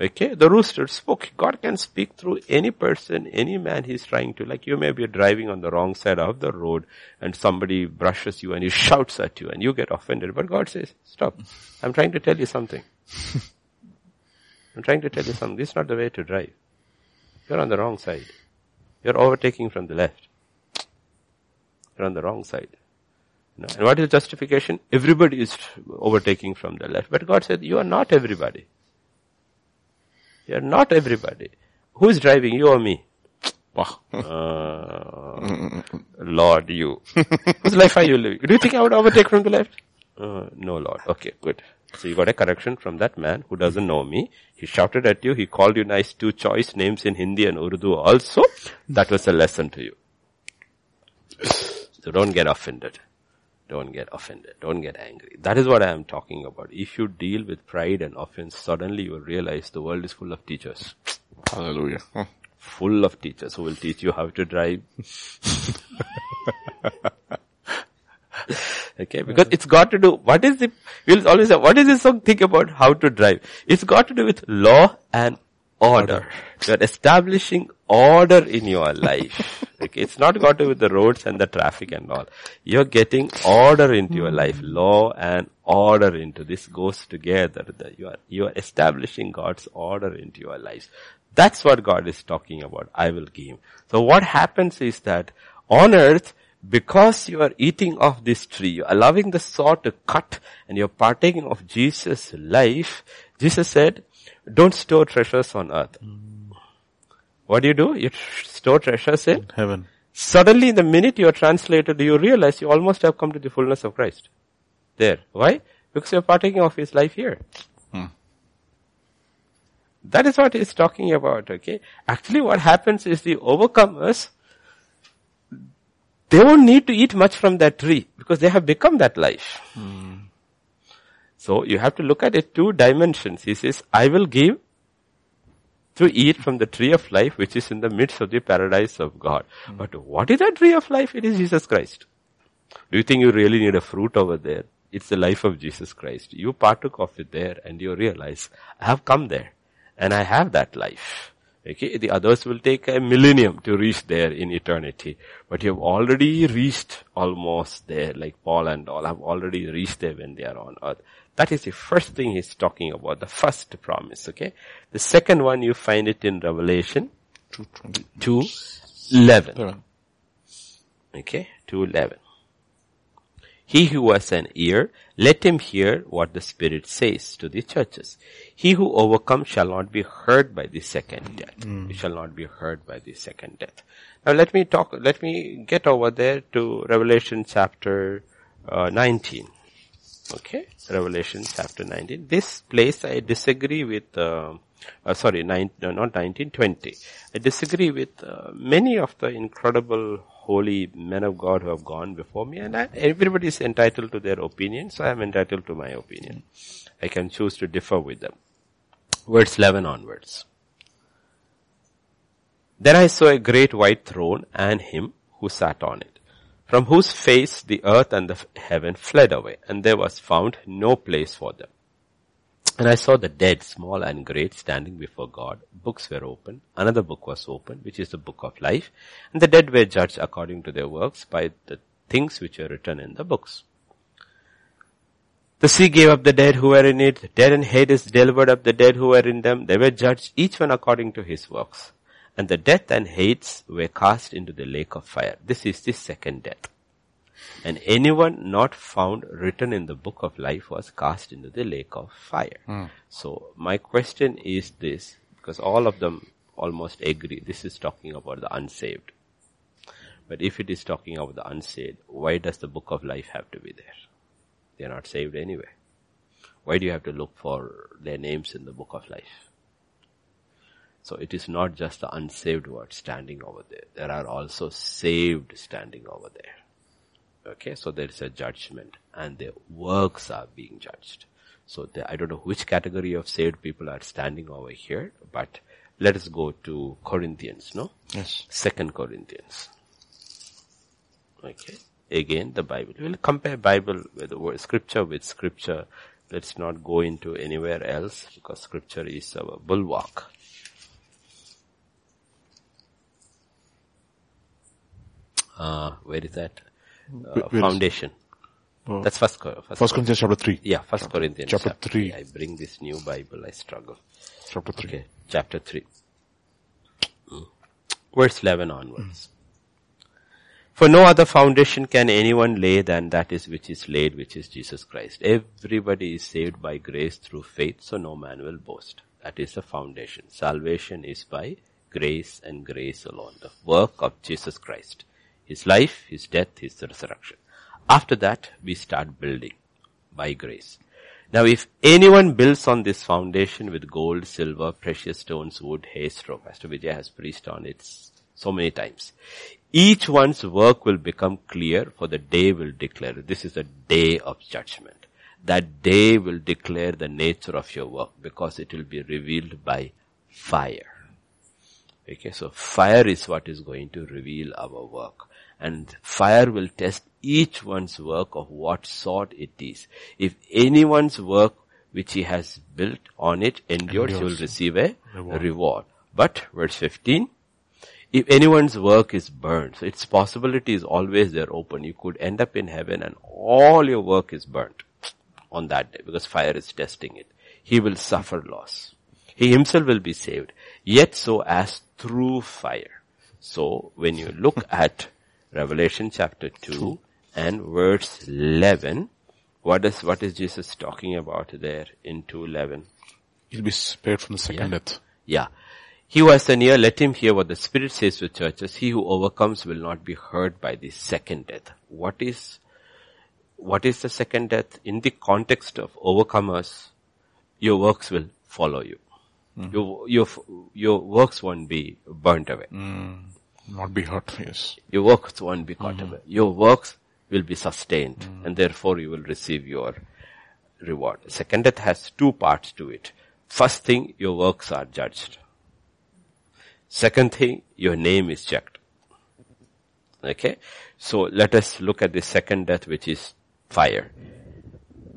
Okay? The rooster spoke. God can speak through any person, any man he's trying to. Like you may be driving on the wrong side of the road and somebody brushes you and he shouts at you and you get offended. But God says, stop. I'm trying to tell you something. I'm trying to tell you something. This is not the way to drive. You're on the wrong side. You're overtaking from the left. You're on the wrong side. And what is justification? Everybody is overtaking from the left. But God said, you are not everybody. You are not everybody. Who is driving, you or me? Uh, Lord, you. Whose life are you living? Do you think I would overtake from the left? Uh, no, Lord. Okay, good. So you got a correction from that man who doesn't know me. He shouted at you. He called you nice two choice names in Hindi and Urdu also. That was a lesson to you. So don't get offended. Don't get offended. Don't get angry. That is what I am talking about. If you deal with pride and offense, suddenly you will realize the world is full of teachers. Hallelujah. Full of teachers who will teach you how to drive. okay, because it's got to do, what is the, we'll always say, what is this song think about how to drive? It's got to do with law and order. You are establishing order in your life. okay, it's not got to do with the roads and the traffic and all. You're getting order into your hmm. life, law and order into this goes together. You are you are establishing God's order into your life. That's what God is talking about. I will give. So what happens is that on earth, because you are eating of this tree, you're allowing the sword to cut and you're partaking of Jesus' life, Jesus said, don't store treasures on earth. Mm. What do you do? You store treasures in heaven. Suddenly the minute you are translated, you realize you almost have come to the fullness of Christ. There. Why? Because you're partaking of His life here. Hmm. That is what he's talking about, okay? Actually what happens is the overcomers, they won't need to eat much from that tree because they have become that life. Hmm. So you have to look at it two dimensions. He says, I will give to eat from the tree of life which is in the midst of the paradise of God. Mm. But what is that tree of life? It is Jesus Christ. Do you think you really need a fruit over there? It's the life of Jesus Christ. You partook of it there and you realize, I have come there and I have that life. Okay, the others will take a millennium to reach there in eternity. But you have already reached almost there, like Paul and all have already reached there when they are on earth. That is the first thing he's talking about, the first promise, okay? The second one you find it in Revelation 2.11. Okay, 2.11. He who has an ear, let him hear what the Spirit says to the churches. He who overcomes shall not be hurt by the second death. Mm. He shall not be hurt by the second death. Now let me talk, let me get over there to Revelation chapter uh, 19. Okay, Revelation chapter 19. This place I disagree with, uh, uh, sorry, nine, no, not 1920. I disagree with uh, many of the incredible holy men of God who have gone before me and I, everybody is entitled to their opinion, so I am entitled to my opinion. I can choose to differ with them. Verse 11 onwards. Then I saw a great white throne and him who sat on it from whose face the earth and the heaven fled away, and there was found no place for them. And I saw the dead, small and great, standing before God. Books were opened. Another book was opened, which is the book of life. And the dead were judged according to their works by the things which were written in the books. The sea gave up the dead who were in it. Dead and Hades delivered up the dead who were in them. They were judged, each one according to his works and the death and Hades were cast into the lake of fire. This is the second death. And anyone not found written in the book of life was cast into the lake of fire. Mm. So my question is this, because all of them almost agree, this is talking about the unsaved. But if it is talking about the unsaved, why does the book of life have to be there? They are not saved anyway. Why do you have to look for their names in the book of life? So it is not just the unsaved who are standing over there. There are also saved standing over there. Okay, so there is a judgment and their works are being judged. So the, I don't know which category of saved people are standing over here, but let us go to Corinthians, no? Yes. Second Corinthians. Okay. Again, the Bible. We'll compare Bible with scripture with scripture. Let's not go into anywhere else because scripture is our bulwark. Uh, where is that? Uh, foundation. Oh. That's first, first, first Corinthians chapter 3. Yeah, first chapter, Corinthians chapter, chapter 3. I bring this new Bible, I struggle. Chapter 3. Okay, chapter 3. Mm. Verse 11 onwards. Mm. For no other foundation can anyone lay than that is which is laid, which is Jesus Christ. Everybody is saved by grace through faith, so no man will boast. That is the foundation. Salvation is by grace and grace alone. The work of Jesus Christ. His life, His death, His resurrection. After that, we start building by grace. Now if anyone builds on this foundation with gold, silver, precious stones, wood, hay, straw, Pastor Vijay has preached on it so many times. Each one's work will become clear for the day will declare. This is the day of judgment. That day will declare the nature of your work because it will be revealed by fire. Okay, so fire is what is going to reveal our work and fire will test each one's work of what sort it is. If anyone's work which he has built on it endures, he will receive a reward. reward. But verse 15, if anyone's work is burned, so its possibility is always there open. You could end up in heaven and all your work is burnt on that day because fire is testing it. He will suffer loss. He himself will be saved, yet so as through fire. So when you look at Revelation chapter 2 and verse 11. What is, what is Jesus talking about there in 2.11? He'll be spared from the second yeah. death. Yeah. He who has an ear, let him hear what the Spirit says to churches. He who overcomes will not be hurt by the second death. What is, what is the second death? In the context of overcomers, your works will follow you. Mm. Your, your, your works won't be burnt away. Mm. Not be hurt, yes. Your works won't be caught mm-hmm. away. Your works will be sustained mm-hmm. and therefore you will receive your reward. Second death has two parts to it. First thing, your works are judged. Second thing, your name is checked. Okay? So let us look at the second death which is fire.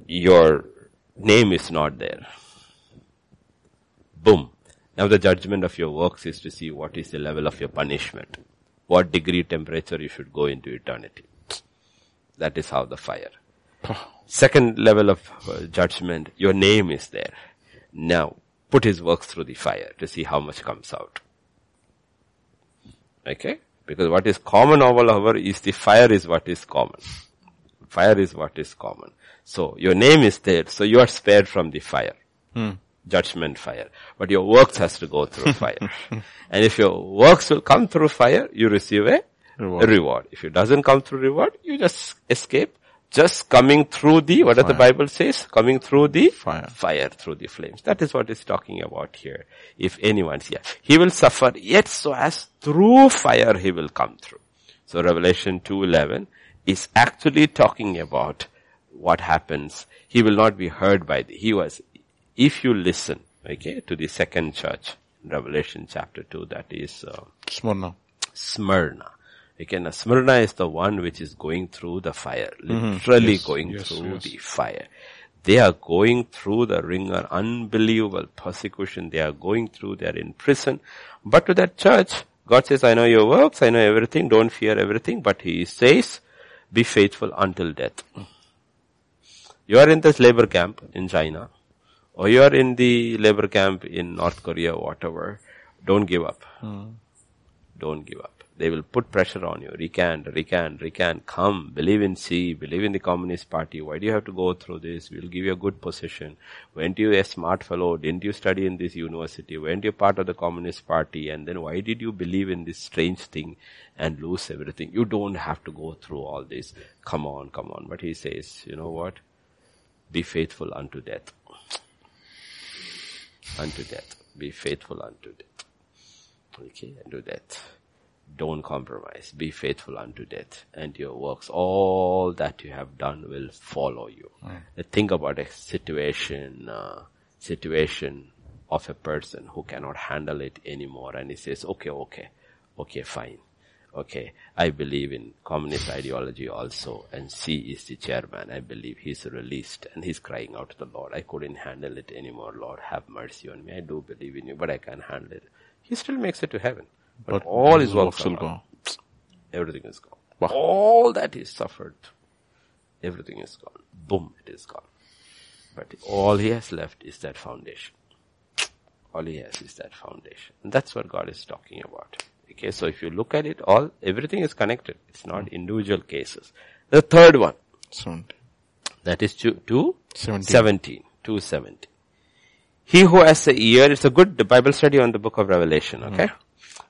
Your name is not there. Boom. Now the judgment of your works is to see what is the level of your punishment. What degree temperature you should go into eternity. That is how the fire. Second level of uh, judgment, your name is there. Now, put his works through the fire to see how much comes out. Okay? Because what is common all over is the fire is what is common. Fire is what is common. So, your name is there, so you are spared from the fire. Hmm judgment fire. But your works has to go through fire. and if your works will come through fire, you receive a reward. a reward. If it doesn't come through reward, you just escape just coming through the, what does the Bible says? Coming through the Fire. fire through the flames. That is what it's talking about here. If anyone's here, he will suffer yet so as through fire he will come through. So Revelation 2.11 is actually talking about what happens. He will not be heard by the, he was, if you listen, okay, to the second church, Revelation chapter 2, that is, uh, Smyrna. Smyrna. Okay, now Smyrna is the one which is going through the fire, literally Yes, going yes, through yes. the fire. They are going through the wringer, unbelievable persecution. They are going through, they are in prison. But to that church, God says, I know your works, I know everything, don't fear everything, but He says, be faithful until death. You are in this labor camp in China, or you are in the labor camp in North Korea, whatever. Don't give up. Hmm. Don't give up. They will put pressure on you. Recant, recant, recant. Come, believe in Xi, believe in the Communist Party. Why do you have to go through this? We'll give you a good position. Weren't you a smart fellow? Didn't you study in this university? Weren't you part of the Communist Party? And then why did you believe in this strange thing and lose everything? You don't have to go through all this. Come on, come on. But he says, you know what? Be faithful unto death. Unto death. Be faithful unto death. Okay, unto death. Don't compromise. Be faithful unto death. And your works, all that you have done will follow you. Think about a situation, uh, situation of a person who cannot handle it anymore and he says, okay, okay, okay, fine. Okay, I believe in communist ideology also and Xi is the chairman. I believe he's released and he's crying out to the Lord. I couldn't handle it anymore. Lord, have mercy on me. I do believe in you, but I can't handle it. He still makes it to heaven. But, all his works will gone. go. Everything is gone. Wow. All that he suffered, everything is gone. Boom, it is gone. But all he has left is that foundation. All he has is that foundation. And that's what God is talking about. Okay, so if you look at it all, everything is connected. It's not individual cases. The third one, Seventy. that is two, two Seventeen. 17, 217. He who has a ear, it's a good Bible study on the book of Revelation, mm. okay?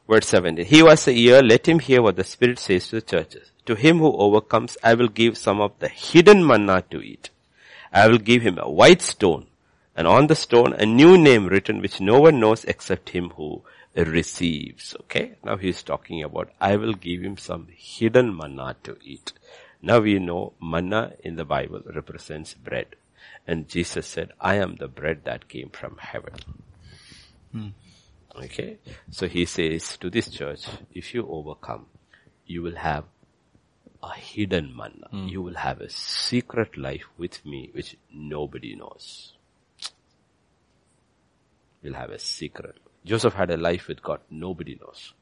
Verse 17. He who has a ear, let him hear what the Spirit says to the churches. To him who overcomes, I will give some of the hidden manna to eat. I will give him a white stone, and on the stone a new name written which no one knows except him who receives. Okay? Now he is talking about, I will give him some hidden manna to eat. Now we know manna in the Bible represents bread. And Jesus said, I am the bread that came from heaven. Hmm. Okay? So he says to this church, if you overcome, you will have a hidden manna. Hmm. You will have a secret life with me which nobody knows. You'll have a secret. Joseph had a life with God nobody knows.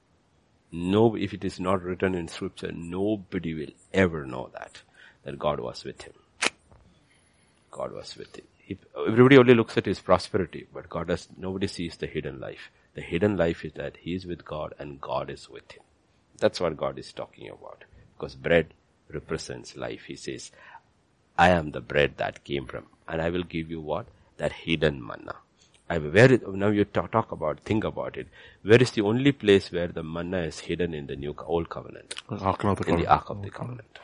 No, if it is not written in scripture, nobody will ever know that, that God was with him. God was with him. Everybody only looks at his prosperity, but God does, nobody sees the hidden life. The hidden life is that he is with God and God is with him. That's what God is talking about. Because bread represents life. He says, I am the bread that came from, and I will give you what? That hidden manna. I, where is, now you talk, talk about, think about it. Where is the only place where the manna is hidden in the new, old covenant? Ark of the in the Ark of the Covenant.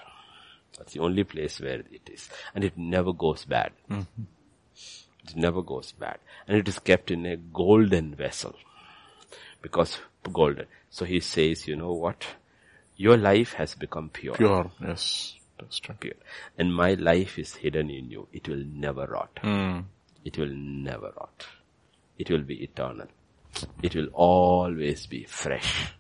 That's the only place where it is. And it never goes bad. It never goes bad. And it is kept in a golden vessel. Because golden. So he says, you know what? Your life has become pure. Pure. Yes. That's true. Pure. And my life is hidden in you. It will never rot. Mm. It will never rot. It will be eternal. It will always be fresh.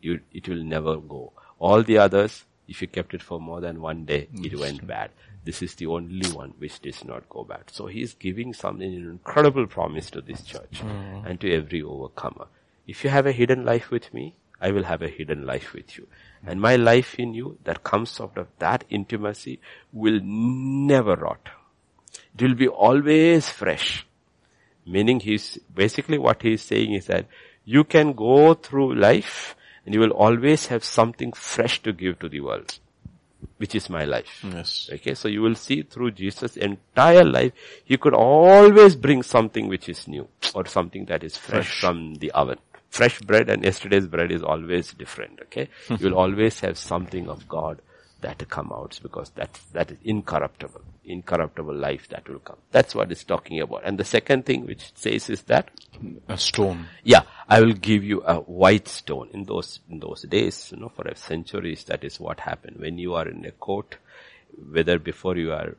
You, it will never go. All the others, if you kept it for more than one day, it went bad. This is the only one which does not go bad. So he is giving something, an incredible promise to this church hmm. and to every overcomer. If you have a hidden life with me, I will have a hidden life with you. And my life in you that comes out of that intimacy will never rot. It will be always fresh. Meaning he's, basically what he's saying is that you can go through life and you will always have something fresh to give to the world, which is my life. Yes. Okay, so you will see through Jesus' entire life, he could always bring something which is new or something that is fresh, from the oven. Fresh bread and yesterday's bread is always different, okay? you will always have something of God that come out because that's, that is incorruptible, incorruptible life that will come. That's what it's talking about. And the second thing which it says is that, A stone. yeah, I will give you a white stone. In those, in those days, you know, for centuries, that is what happened. When you are in a court, whether before you are,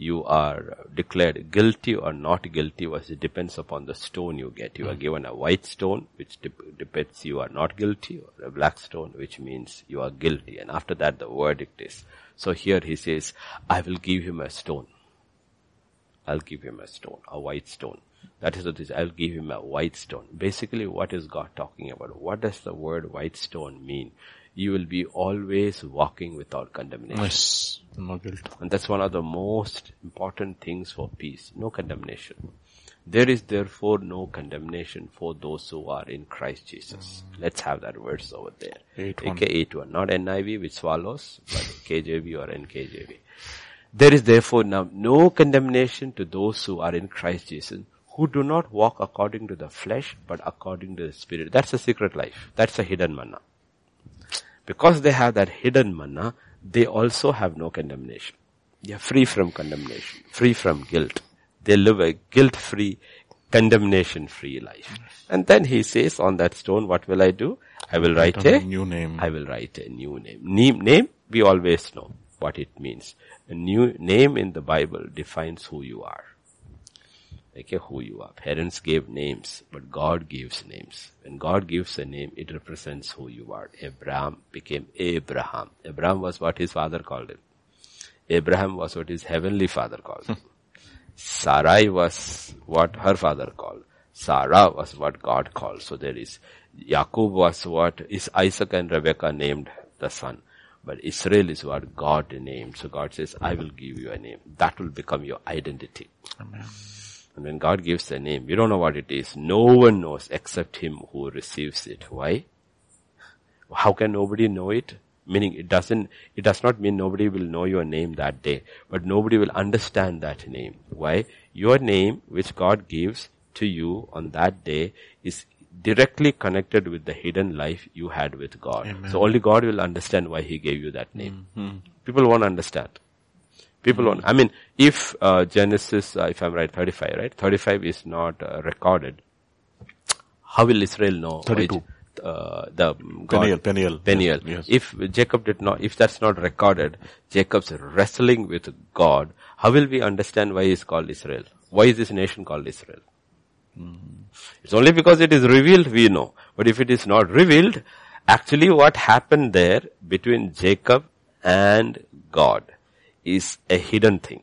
you are declared guilty or not guilty was it depends upon the stone you get. You are hmm. given a white stone, which dep- depicts you are not guilty, or a black stone, which means you are guilty. And after that, the verdict is. So here he says, I will give him a stone. I'll give him a stone, a white stone. That is what is. I'll give him a white stone. Basically, what is God talking about? What does the word white stone mean? You will be always walking without condemnation. Yes. No guilt. And that's one of the most important things for peace. No condemnation. There is therefore no condemnation for those who are in Christ Jesus. Mm. Let's have that verse over there. Eight one. Okay, 8 1. Not NIV which swallows, but KJV or NKJV. There is therefore now no condemnation to those who are in Christ Jesus, who do not walk according to the flesh, but according to the Spirit. That's a secret life. That's a hidden manna. Because they have that hidden manna, they also have no condemnation. They are free from condemnation, free from guilt. They live a guilt-free, condemnation-free life. And then he says on that stone, what will I do? I will write Write a a new name. I will write a new name. Name, name, we always know what it means. A new name in the Bible defines who you are. Okay, who you are. Parents gave names, but God gives names. When God gives a name, it represents who you are. Abram became Abraham. Abram was what his father called him. Abraham was what his heavenly father called him. Sarai was what her father called. Sarah was what God called. So there is, Jacob was what is Isaac and Rebecca named the son. But Israel is what God named. So God says, I will give you a name. That will become your identity. Amen. And when God gives a name, you don't know what it is. No one knows except him who receives it. Why? How can nobody know it? Meaning it doesn't, it does not mean nobody will know your name that day, but nobody will understand that name. Why? Your name, which God gives to you on that day is directly connected with the hidden life you had with God. So only God will understand why He gave you that name. Mm-hmm. People won't understand. People won't. I mean, if uh, Genesis, uh, if I'm right, 35, right? 35 is not uh, recorded. How will Israel know? 32. which, uh, the God, Peniel, Peniel. Peniel. Yes. If Jacob did not, if that's not recorded, Jacob's wrestling with God, how will we understand why he's called Israel? Why is this nation called Israel? It's only because it is revealed we know. But if it is not revealed, actually what happened there between Jacob and God is a hidden thing.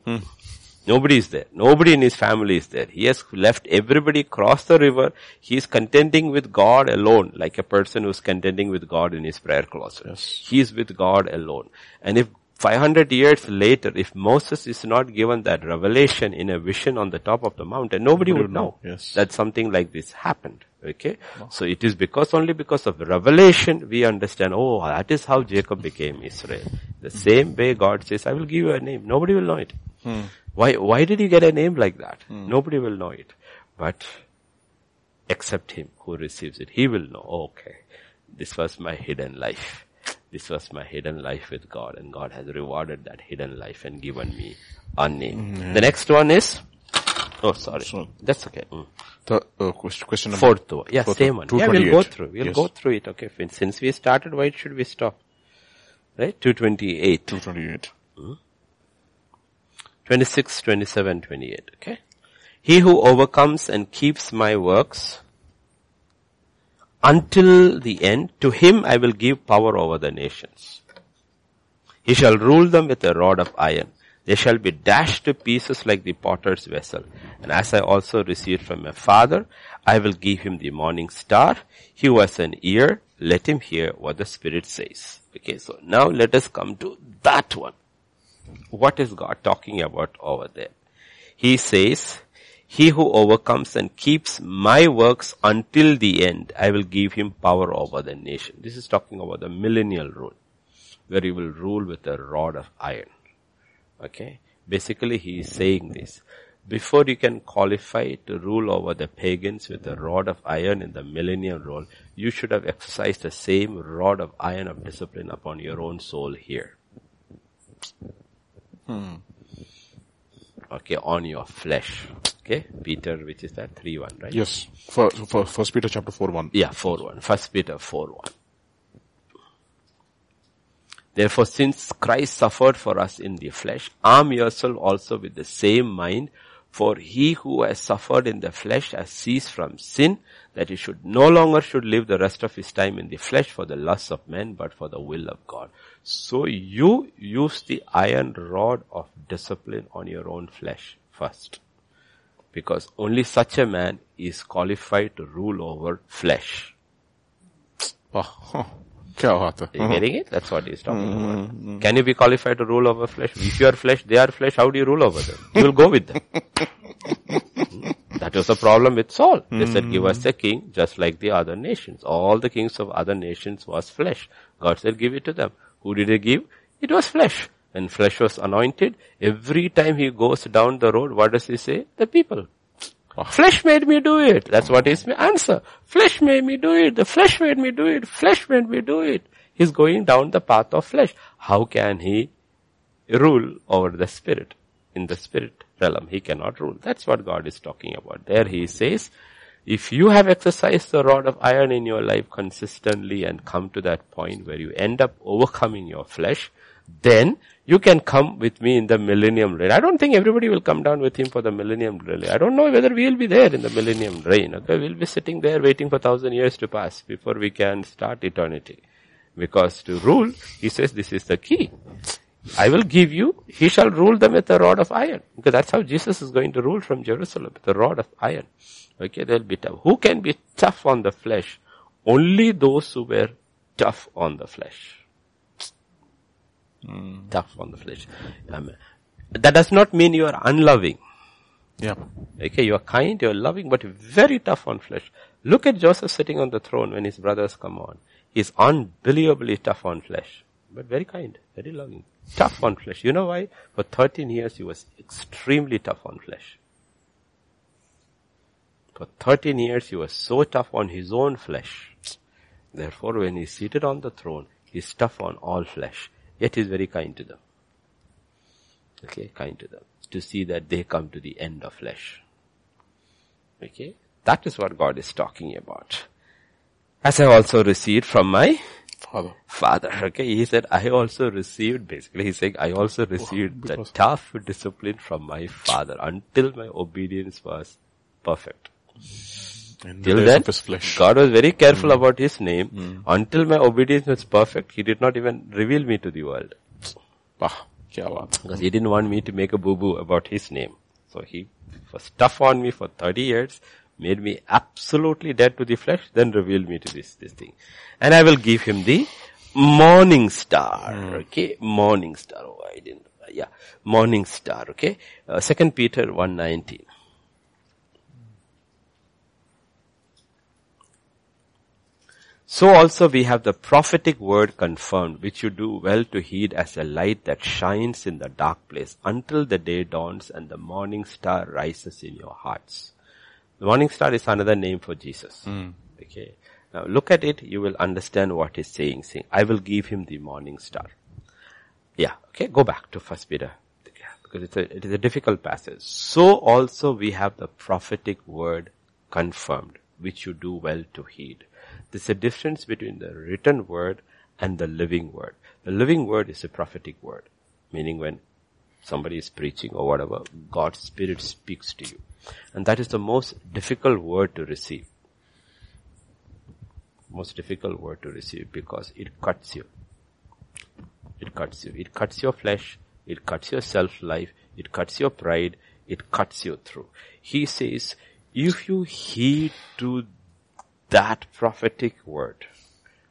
Nobody is there. Nobody in his family is there. He has left everybody cross the river. He is contending with God alone, like a person who's contending with God in his prayer closet. He is with God alone. And if 500 years later, if Moses is not given that revelation in a vision on the top of the mountain, nobody would know Yes. that something like this happened. Okay? So it is because only because of revelation we understand, oh, that is how Jacob became Israel. The same way God says, I will give you a name. Nobody will know it. Why, why did he get a name like that? Nobody will know it. But except him who receives it. He will know, okay, this was my hidden life. This was my hidden life with God and God has rewarded that hidden life and given me a name. The next one is, oh sorry, So- that's okay. Mm. The uh, question, number Fourth one. Yeah, fourth same one. Yeah, we'll go through. We'll Yes. go through it. Okay, since we started, why should we stop? Right? 228, 228. 26, 27, 28. Okay? He who overcomes and keeps my works until the end, to him I will give power over the nations. He shall rule them with a rod of iron. They shall be dashed to pieces like the potter's vessel. And as I also received from my father, I will give him the morning star. He was an ear, let him hear what the Spirit says. Okay, so now let us come to that one. What is God talking about over there? He says, he who overcomes and keeps my works until the end, I will give him power over the nation. This is talking about the millennial rule, where he will rule with a rod of iron. Okay? Basically he is saying this. Before you can qualify to rule over the pagans with a rod of iron in the millennial rule, you should have exercised the same rod of iron of discipline upon your own soul here. Hmm. Okay, on your flesh. Okay, Peter, which is that? 3 1, right? Yes. For, for First Peter chapter 4 1. Yeah, 4 1. First Peter 4 1. Therefore, since Christ suffered for us in the flesh, arm yourself also with the same mind, for he who has suffered in the flesh has ceased from sin, that he should no longer should live the rest of his time in the flesh for the lusts of men, but for the will of God. So you use the iron rod of discipline on your own flesh first. Because only such a man is qualified to rule over flesh. Oh. क्या बात है? Are you getting it? That's what he's talking about. Can you be qualified to rule over flesh? If you are flesh, they are flesh, how do you rule over them? You will go with them. Hmm? that was the problem with Saul. They said, give us a king just like the other nations. All the kings of other nations was flesh. God said, give it to them. Who did he give? It was flesh. And flesh was anointed. Every time he goes down the road, what does he say? The people. Flesh made me do it. That's what his answer. Flesh made me do it. The flesh made me do it. Flesh made me do it. He's going down the path of flesh. How can he rule over the spirit? In the spirit realm, he cannot rule. That's what God is talking about. There he says, if you have exercised the rod of iron in your life consistently and come to that point where you end up overcoming your flesh, then you can come with me in the millennium reign. I don't think everybody will come down with him for the millennium reign. I don't know whether we will be there in the millennium reign. Okay, we'll be sitting there waiting for thousand years to pass before we can start eternity. Because to rule, he says this is the key. I will give you, he shall rule them with a rod of iron. Because that's how Jesus is going to rule from Jerusalem, with a rod of iron. Okay, they'll be tough. Who can be tough on the flesh? Only those who were tough on the flesh. Hmm. Tough on the flesh. Um, that does not mean you are unloving. Yeah. Okay, you are kind, you are loving, but very tough on flesh. Look at Joseph sitting on the throne when his brothers come on. He's unbelievably tough on flesh, but very kind, very loving. Tough on flesh. You know why? For 13 years he was extremely tough on flesh. For 13 years he was so tough on his own flesh. Therefore when he's seated on the throne, he's tough on all flesh. Yet he's very kind to them. Okay, kind to them. To see that they come to the end of flesh. Okay, that is what God is talking about. As I also received from my Father. father. Okay, he said, I also received, basically he's saying, I also received the tough discipline from my father until my obedience was perfect. In Till the then, God was very careful mm. about His name. Mm. Until my obedience was perfect, He did not even reveal me to the world. Kya. Because He didn't want me to make a boo-boo about His name. So He was tough on me for 30 years, made me absolutely dead to the flesh, then revealed me to this, this thing. And I will give Him the morning star. Mm. Okay, morning star. Oh, I didn't, yeah, morning star. Okay, uh, Second Peter 119. So also we have the prophetic word confirmed, which you do well to heed as a light that shines in the dark place until the day dawns and the morning star rises in your hearts. The morning star is another name for Jesus. Hmm. Okay. Now look at it, you will understand what he's saying, saying, I will give him the morning star. Yeah, okay, go back to first Peter. Yeah, Because it's a, it is a difficult passage. So also we have the prophetic word confirmed, which you do well to heed. There's a difference between the written word and the living word. The living word is a prophetic word, meaning when somebody is preaching or whatever, God's spirit speaks to you. And that is the most difficult word to receive. Most difficult word to receive because it cuts you. It cuts you. It cuts your flesh. It cuts your self-life. It cuts your pride. It cuts you through. He says, if you heed to that prophetic word,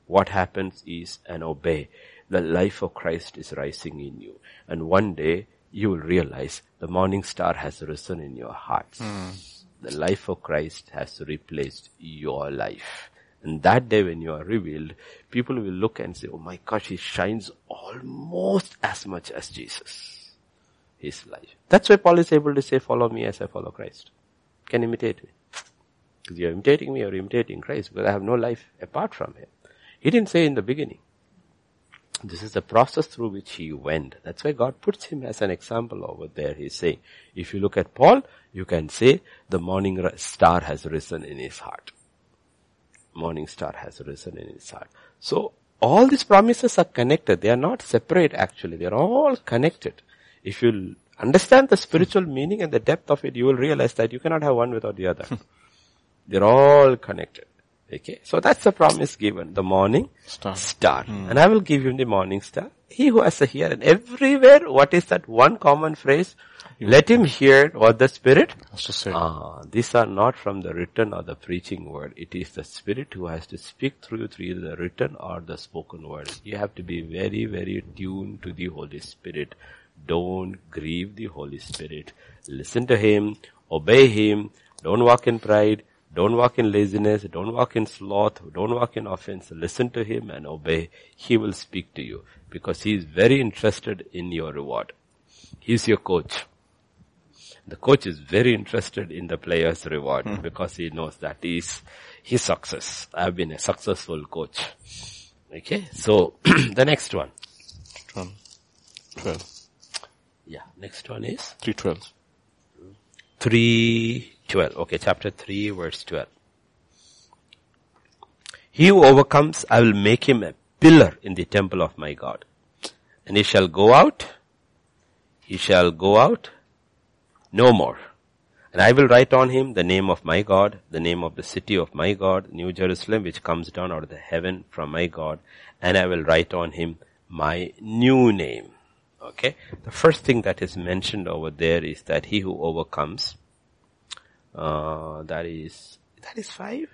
what happens is and obey. The life of Christ is rising in you. And one day you will realize the morning star has risen in your hearts. Hmm. The life of Christ has replaced your life. And that day when you are revealed, people will look and say, oh my gosh, he shines almost as much as Jesus. His life. That's why Paul is able to say, follow me as I follow Christ. Can imitate me. Because you're imitating me or imitating Christ because I have no life apart from him. He didn't say in the beginning. This is the process through which he went. That's why God puts him as an example over there. He's saying, if you look at Paul, you can say the morning star has risen in his heart. Morning star has risen in his heart. So all these promises are connected. They are not separate actually. They are all connected. If you understand the spiritual meaning and the depth of it, you will realize that you cannot have one without the other. They're all connected. Okay, so that's the promise given. The morning Star. star. And I will give him the morning star. He who has a hear and everywhere, what is that one common phrase? Let him hear what the Spirit Has to say. Ah, these are not from the written or the preaching word. It is the Spirit who has to speak through you through the written or the spoken word. You have to be very, very tuned to the Holy Spirit. Don't grieve the Holy Spirit. Listen to Him, obey Him, don't walk in pride, don't walk in laziness, don't walk in sloth, don't walk in offense. Listen to Him and obey. He will speak to you because He is very interested in your reward. He's your coach. The coach is very interested in the player's reward hmm. because he knows that is his success. I've been a successful coach. Okay, so the next one. 12. 12. Yeah, next one is 312. 312. Okay, chapter 3 verse 12. He who overcomes, I will make him a pillar in the temple of my God. And he shall go out, he shall go out no more. And I will write on him the name of my God, the name of the city of my God, New Jerusalem, which comes down out of the heaven from my God, and I will write on him my new name. Okay? The first thing that is mentioned over there is that he who overcomes, uh, that is, that is five?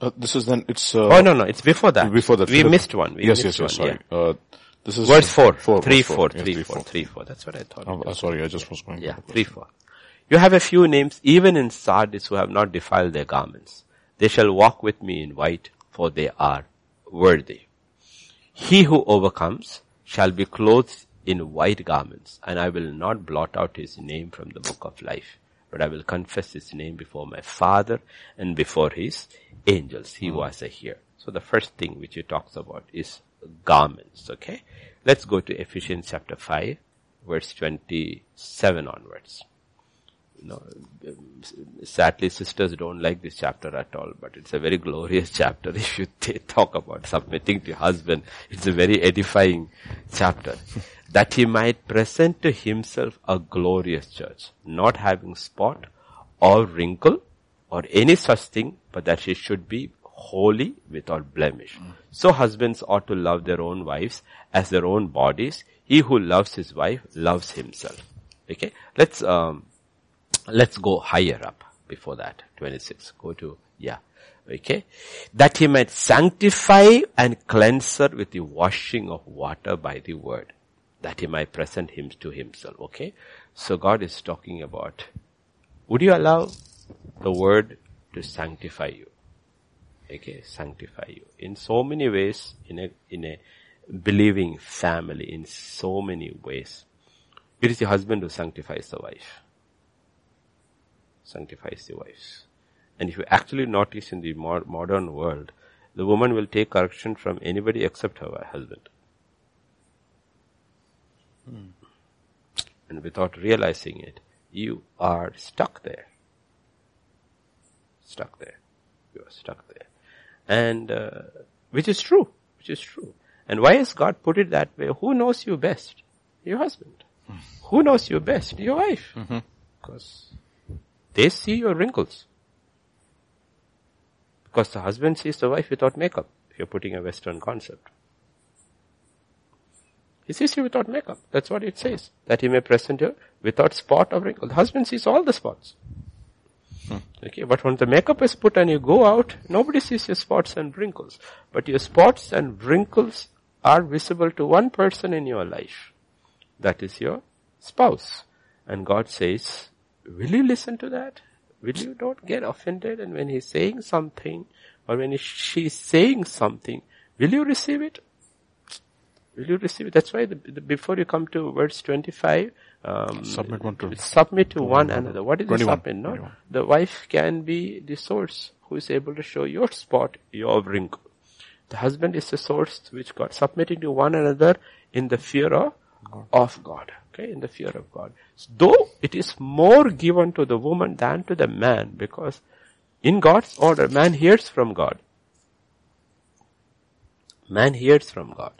Uh, this is then, it's, uh, Oh no, no, it's before that. before that. We missed one. We yes, missed yes, yes, one, sorry. yeah. Uh, this is Verse four. four Three, four, Yes, three, three, four, four. three, four. That's what I thought. Oh, uh, sorry, I just was going. Yeah, three, four. You have a few names, even in Sardis, who have not defiled their garments. They shall walk with me in white, for they are worthy. He who overcomes shall be clothed in white garments, and I will not blot out his name from the book of life, but I will confess his name before my Father and before his angels. He hmm. was a here. So the first thing which he talks about is garments, okay? Let's go to Ephesians chapter 5, verse 27 onwards. You know, sadly sisters don't like this chapter at all, but it's a very glorious chapter. If you t- talk about submitting to your husband, it's a very edifying chapter. That he might present to himself a glorious church, not having spot or wrinkle or any such thing, but that she should be holy without blemish. So husbands ought to love their own wives as their own bodies. He who loves his wife loves himself. Okay, let's um, let's go higher up before that. Twenty six. Go to yeah. Okay, that he might sanctify and cleanse her with the washing of water by the word, that he might present him to himself. Okay, so God is talking about. Would you allow the word to sanctify you? okay, sanctify you. In so many ways, in a, in a believing family, in so many ways. It is the husband who sanctifies the wife. Sanctifies the wife. And if you actually notice in the modern world, the woman will take correction from anybody except her husband. Hmm. And without realizing it, you are stuck there. Stuck there. You are stuck there and uh, which is true, which is true. And why has God put it that way? Who knows you best? Your husband. Hmm. Who knows you best? Your wife. Mm-hmm. Because they see your wrinkles. Because the husband sees the wife without makeup. If you're putting a Western concept. He sees you without makeup. That's what it says. That he may present you without spot or wrinkle. The husband sees all the spots. Hmm. Okay, but when the makeup is put and you go out, nobody sees your spots and wrinkles. But your spots and wrinkles are visible to one person in your life. That is your spouse. And God says, will you listen to that? Will you not get offended? And when he's saying something, or when she's saying something, will you receive it? Will you receive it? That's why the, the, before you come to verse 25, um, Submit one to- submit to one another. What is the 21, submit? No, 21. the wife can be the source who is able to show your spot, your wrinkle. The husband is the source which God, submitting to one another in the fear of, of God. Okay, in the fear of God. Though it is more given to the woman than to the man because in God's order, man hears from God. Man hears from God.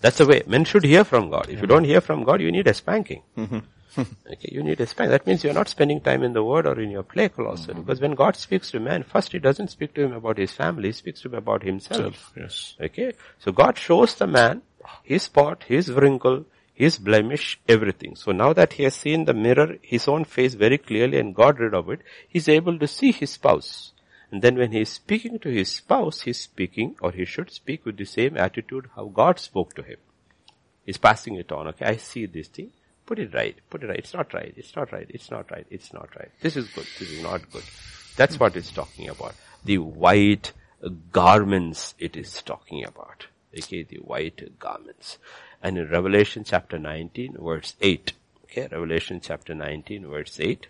That's the way. Men should hear from God. If you don't hear from God, you need a spanking. okay, you need a spanking. That means you're not spending time in the Word or in your play closet. Mm-hmm. Because when God speaks to man, first He doesn't speak to him about his family, He speaks to him about Himself. Yes. Okay? So God shows the man his spot, his wrinkle, his blemish, everything. So now that he has seen the mirror, his own face very clearly and got rid of it, he's able to see his spouse. And then when he is speaking to his spouse, he's speaking, or he should speak with the same attitude how God spoke to him. He's passing it on. Okay, I see this thing. Put it right. Put it right. It's not right. It's not right. It's not right. It's not right. This is good. This is not good. That's what it's talking about. The white garments it is talking about. Okay, the white garments. And in Revelation chapter 19 verse 8. Okay, Revelation chapter 19 verse 8.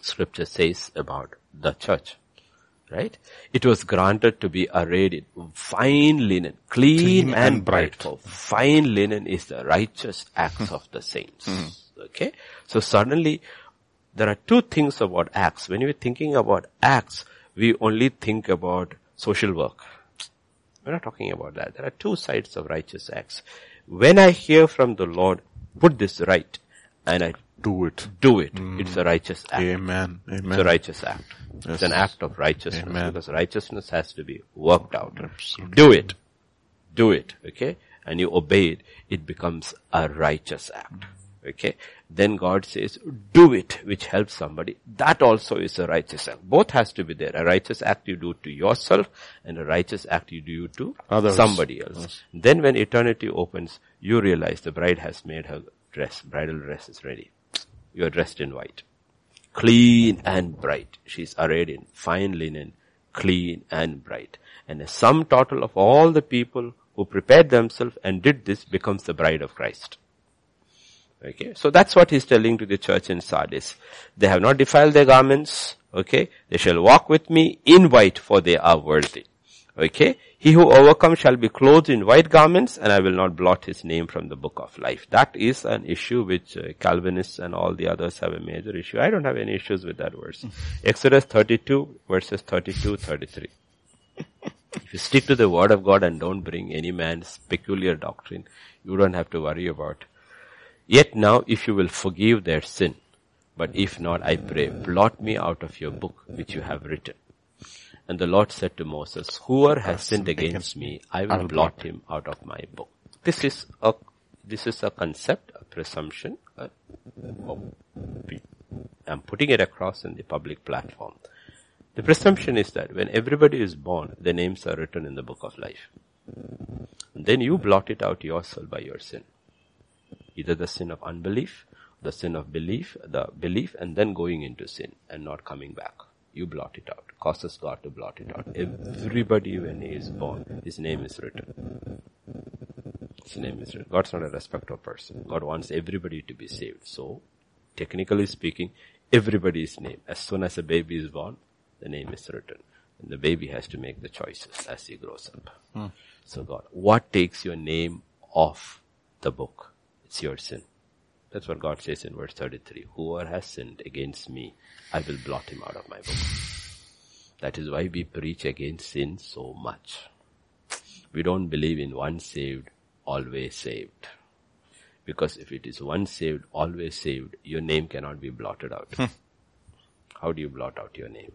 Scripture says about the church. Right? It was granted to be arrayed in fine linen, clean, clean and, and, bright. bright. fine linen is the righteous acts of the saints. Mm-hmm. Okay? So suddenly, there are two things about acts. When you're thinking about acts, we only think about social work. We're not talking about that. There are two sides of righteous acts. When I hear from the Lord, put this right, and I do it. Do it. Mm. It's a righteous act. Amen. Amen. It's a righteous act. Yes. It's an act of righteousness Amen. because righteousness has to be worked out. Absolutely. Do it. Do it. Okay? And you obey it. It becomes a righteous act. Okay? Then God says, do it, which helps somebody. That also is a righteous act. Both has to be there. A righteous act you do to yourself and a righteous act you do to Others. somebody else. Yes. Then when eternity opens, you realize the bride has made her dress, bridal dress is ready. You are dressed in white. Clean and bright. She's arrayed in fine linen, clean and bright. And the sum total of all the people who prepared themselves and did this becomes the bride of Christ. Okay, so that's what he's telling to the church in Sardis. They have not defiled their garments. Okay, they shall walk with me in white for they are worthy. Okay, he who overcomes shall be clothed in white garments and I will not blot his name from the book of life. That is an issue which uh, Calvinists and all the others have a major issue. I don't have any issues with that verse. Exodus 32 verses 32, 33. if you stick to the word of God and don't bring any man's peculiar doctrine, you don't have to worry about. Yet now if you will forgive their sin, but if not, I pray, blot me out of your book which you have written. And the Lord said to Moses, whoever has sinned against me, I will blot him out of my book. This is a, this is a concept, a presumption. Uh, i I'm putting it across in the public platform. The presumption is that when everybody is born, their names are written in the book of life. And then you blot it out yourself by your sin. Either the sin of unbelief, the sin of belief, the belief and then going into sin and not coming back you blot it out. Causes God to blot it out. Everybody when he is born, his name is written. His name is written. God's not a respecter of person. God wants everybody to be saved. So, technically speaking, everybody's name. As soon as a baby is born, the name is written. And the baby has to make the choices as he grows up. Hmm. So God, what takes your name off the book? It's your sin. That's what God says in verse 33. Whoever has sinned against me, I will blot him out of my book. That is why we preach against sin so much. We don't believe in once saved, always saved. Because if it is once saved, always saved, your name cannot be blotted out. Hmm. How do you blot out your name?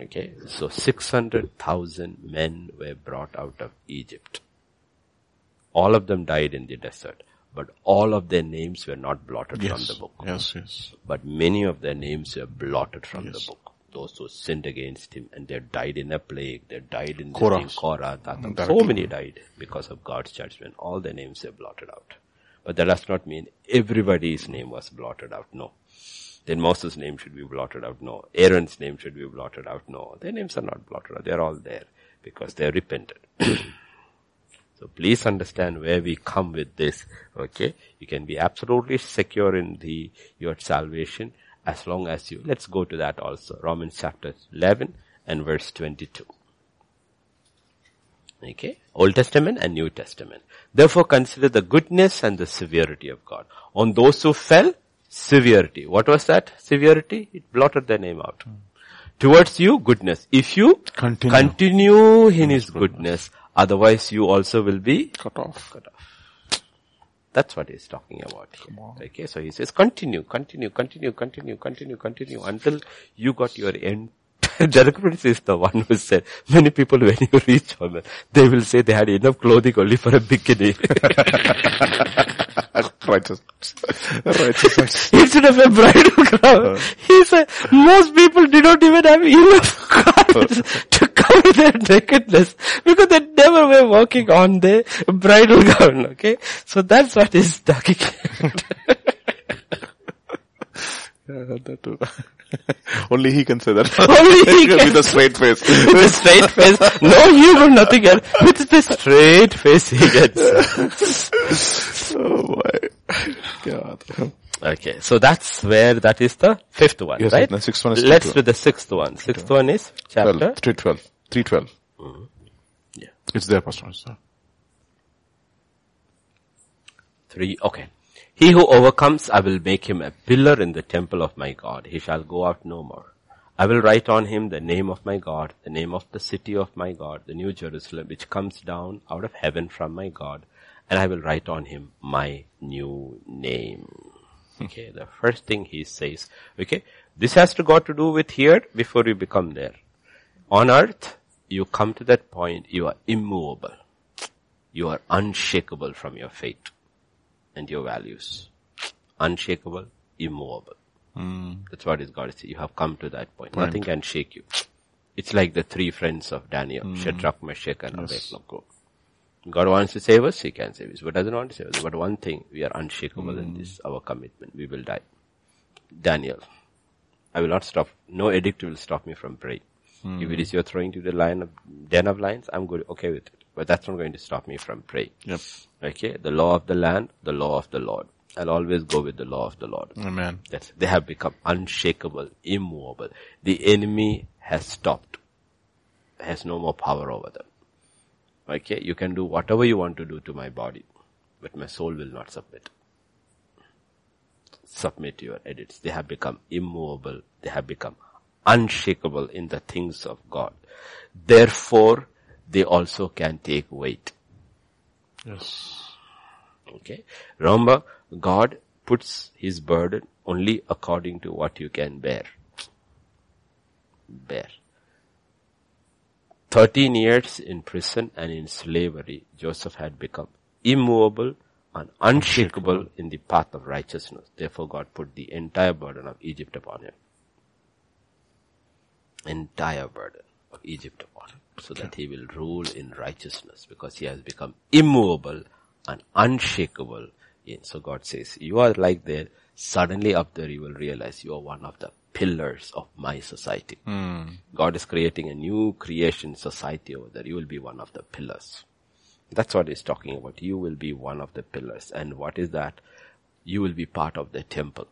Okay, so 600,000 men were brought out of Egypt. All of them died in the desert but all of their names were not blotted yes. from the book. Yes, yes. But many of their names were blotted from yes. the book. Those who sinned against him and they died in a plague, they died in Korah. the Korah, mm, so many died because of God's judgment. All their names were blotted out. But that does not mean everybody's name was blotted out. No. Then Moses' name should be blotted out. No. Aaron's name should be blotted out. No. Their names are not blotted out. They're all there because they repented. So please understand where we come with this. Okay. You can be absolutely secure in the, your salvation as long as you, let's go to that also. Romans chapter 11 and verse 22. Okay. Old Testament and New Testament. Therefore consider the goodness and the severity of God. On those who fell, severity. What was that severity? It blotted their name out. Hmm. Towards you, goodness. If you Continue. continue in His goodness, otherwise you also will be Cut off. cut off. That's what he's talking about here. Okay, so he says continue, continue, continue, continue, continue, continue until you got your end. Prince is the one who said, many people when you reach home, they will say they had enough clothing only for a bikini. Righteousness. Righteousness. Instead of a bridal crown. Uh. He said, most people did not even have enough garments to cover their nakedness because they never were walking on the bridal gown, okay? So that's what is talking. Yeah, I heard that too. Only he can say that. Only he can. With a straight face. With a straight face, no humor, nothing else. With the straight face he gets. oh boy. God. Okay, so that's where that is the fifth one, Yes, right? the sixth one is Let's do the sixth one. Sixth one is chapter 12. 312. 312. Mm-hmm. Yeah. It's there, Pastor. Three, okay. He who overcomes, I will make him a pillar in the temple of my God. He shall go out no more. I will write on him the name of my God, the name of the city of my God, the new Jerusalem, which comes down out of heaven from my God, and I will write on him my new name. Hmm. Okay, the first thing he says, okay, this has to got to do with here before you become there. On earth, you come to that point, you are immovable. You are unshakable from your faith and your values. Unshakable, immovable. Hmm. That's what is God is. You have come to that point. Nothing can shake you. It's like the three friends of Daniel, hmm. Shadrach, Meshach, and Abednego. God wants to save us, He can save us. But doesn't want to save us. But one thing, we are unshakable in hmm. this, our commitment. We will die. Daniel, I will not stop. No edict will stop me from praying. Hmm. If it is you're throwing to the lion of, den of lions, I'm good, okay with it. But that's not going to stop me from praying. Yep. Okay, the law of the land, the law of the Lord. I'll always go with the law of the Lord. Amen. That's, they have become unshakable, immovable. The enemy has stopped, has no more power over them. Okay, you can do whatever you want to do to my body, but my soul will not submit. Submit to your edits. They have become immovable. They have become unshakable in the things of God. Therefore, they also can take weight. Yes. Okay. Remember, God puts his burden only according to what you can bear. Bear. 13 years in prison and in slavery, Joseph had become immovable and unshakable in the path of righteousness. Therefore God put the entire burden of Egypt upon him. Entire burden of Egypt upon him. So that he will rule in righteousness because he has become immovable and unshakable. In. So God says, you are like there, suddenly up there you will realize you are one of the pillars of my society. Hmm. God is creating a new creation society over there. You will be one of the pillars. That's what he's talking about. You will be one of the pillars. And what is that? You will be part of the temple.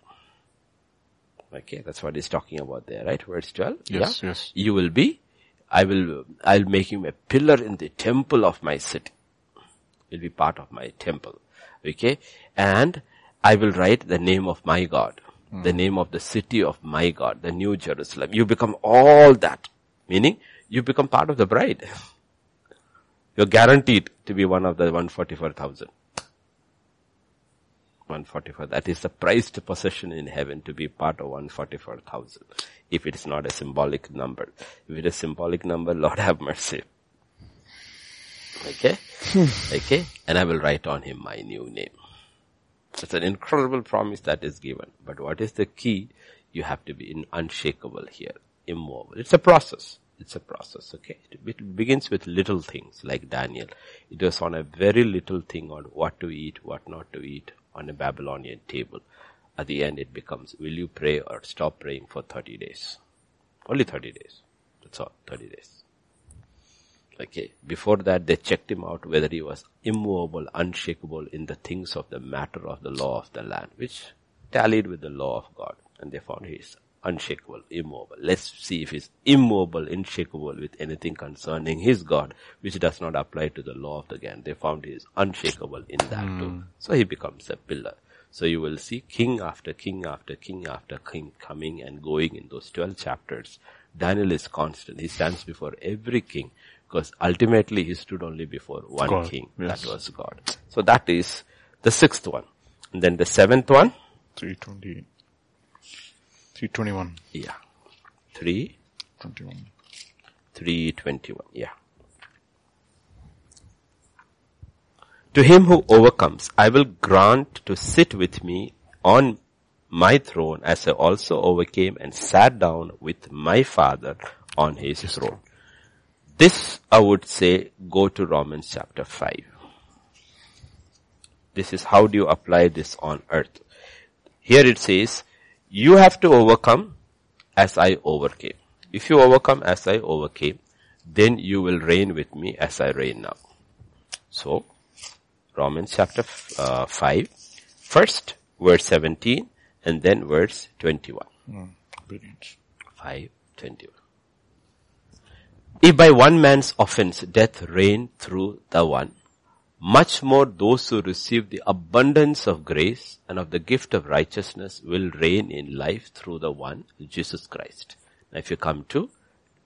Okay, that's what he's talking about there, right? Verse 12. Yes, yeah? yes. You will be, I will, I'll make him a pillar in the temple of my city. He'll be part of my temple. Okay? And I will write the name of my God, hmm. the name of the city of my God, the new Jerusalem. You become all that. Meaning, you become part of the bride. You're guaranteed to be one of the 144,000. 144. That is the prized possession in heaven to be part of 144,000. If it is not a symbolic number. If it is a symbolic number, Lord have mercy. Okay? Hmm. okay? And I will write on him my new name. It's an incredible promise that is given. But what is the key? You have to be in unshakable here, immovable. It's a process. It's a process, okay? It begins with little things like Daniel. It was on a very little thing on what to eat, what not to eat on a Babylonian table. At the end it becomes, will you pray or stop praying for 30 days? Only 30 days. That's all, 30 days. Okay. Before that, they checked him out whether he was immovable, unshakable in the things of the matter of the law of the land, which tallied with the law of God. And they found he is unshakable, immobile. Let's see if he's immobile, unshakable with anything concerning his God, which does not apply to the law of the gang. They found he is unshakable in that mm. too. So he becomes a pillar. So you will see king after king after king after king coming and going in those 12 chapters. Daniel is constant. He stands before every king because ultimately he stood only before one God, king. Yes. That was God. So that is the sixth one. And then the seventh one. 320. 321. Yeah. 3? 21. 321. Yeah. To him who overcomes, I will grant to sit with me on my throne as I also overcame and sat down with my father on his throne. This I would say go to Romans chapter 5. This is how do you apply this on earth. Here it says, you have to overcome as I overcame. If you overcome as I overcame, then you will reign with me as I reign now. So, Romans chapter uh, 5, first verse 17 and then verse 21. Mm, brilliant. 5, 21. If by one man's offense death reigned through the one, much more those who receive the abundance of grace and of the gift of righteousness will reign in life through the one, Jesus Christ. Now if you come to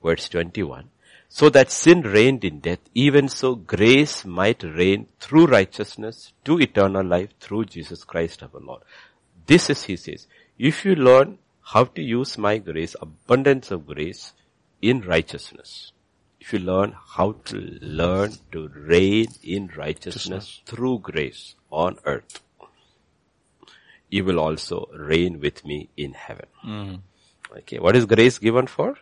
verse 21, so that sin reigned in death, even so grace might reign through righteousness to eternal life through Jesus Christ our Lord. This is, he says, if you learn how to use my grace, abundance of grace in righteousness, if you learn how to learn to reign in righteousness through grace on earth, you will also reign with me in heaven. Mm. Okay, what is grace given for?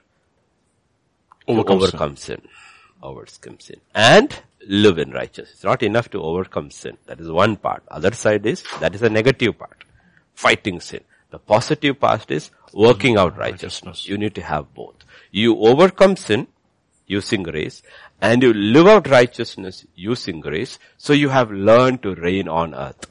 Overcome, overcome sin. sin. Overcome sin. And live in righteousness. It's not enough to overcome sin. That is one part. Other side is, that is a negative part. Fighting sin. The positive part is working out righteousness. You need to have both. You overcome sin using grace and you live out righteousness using grace. So you have learned to reign on earth.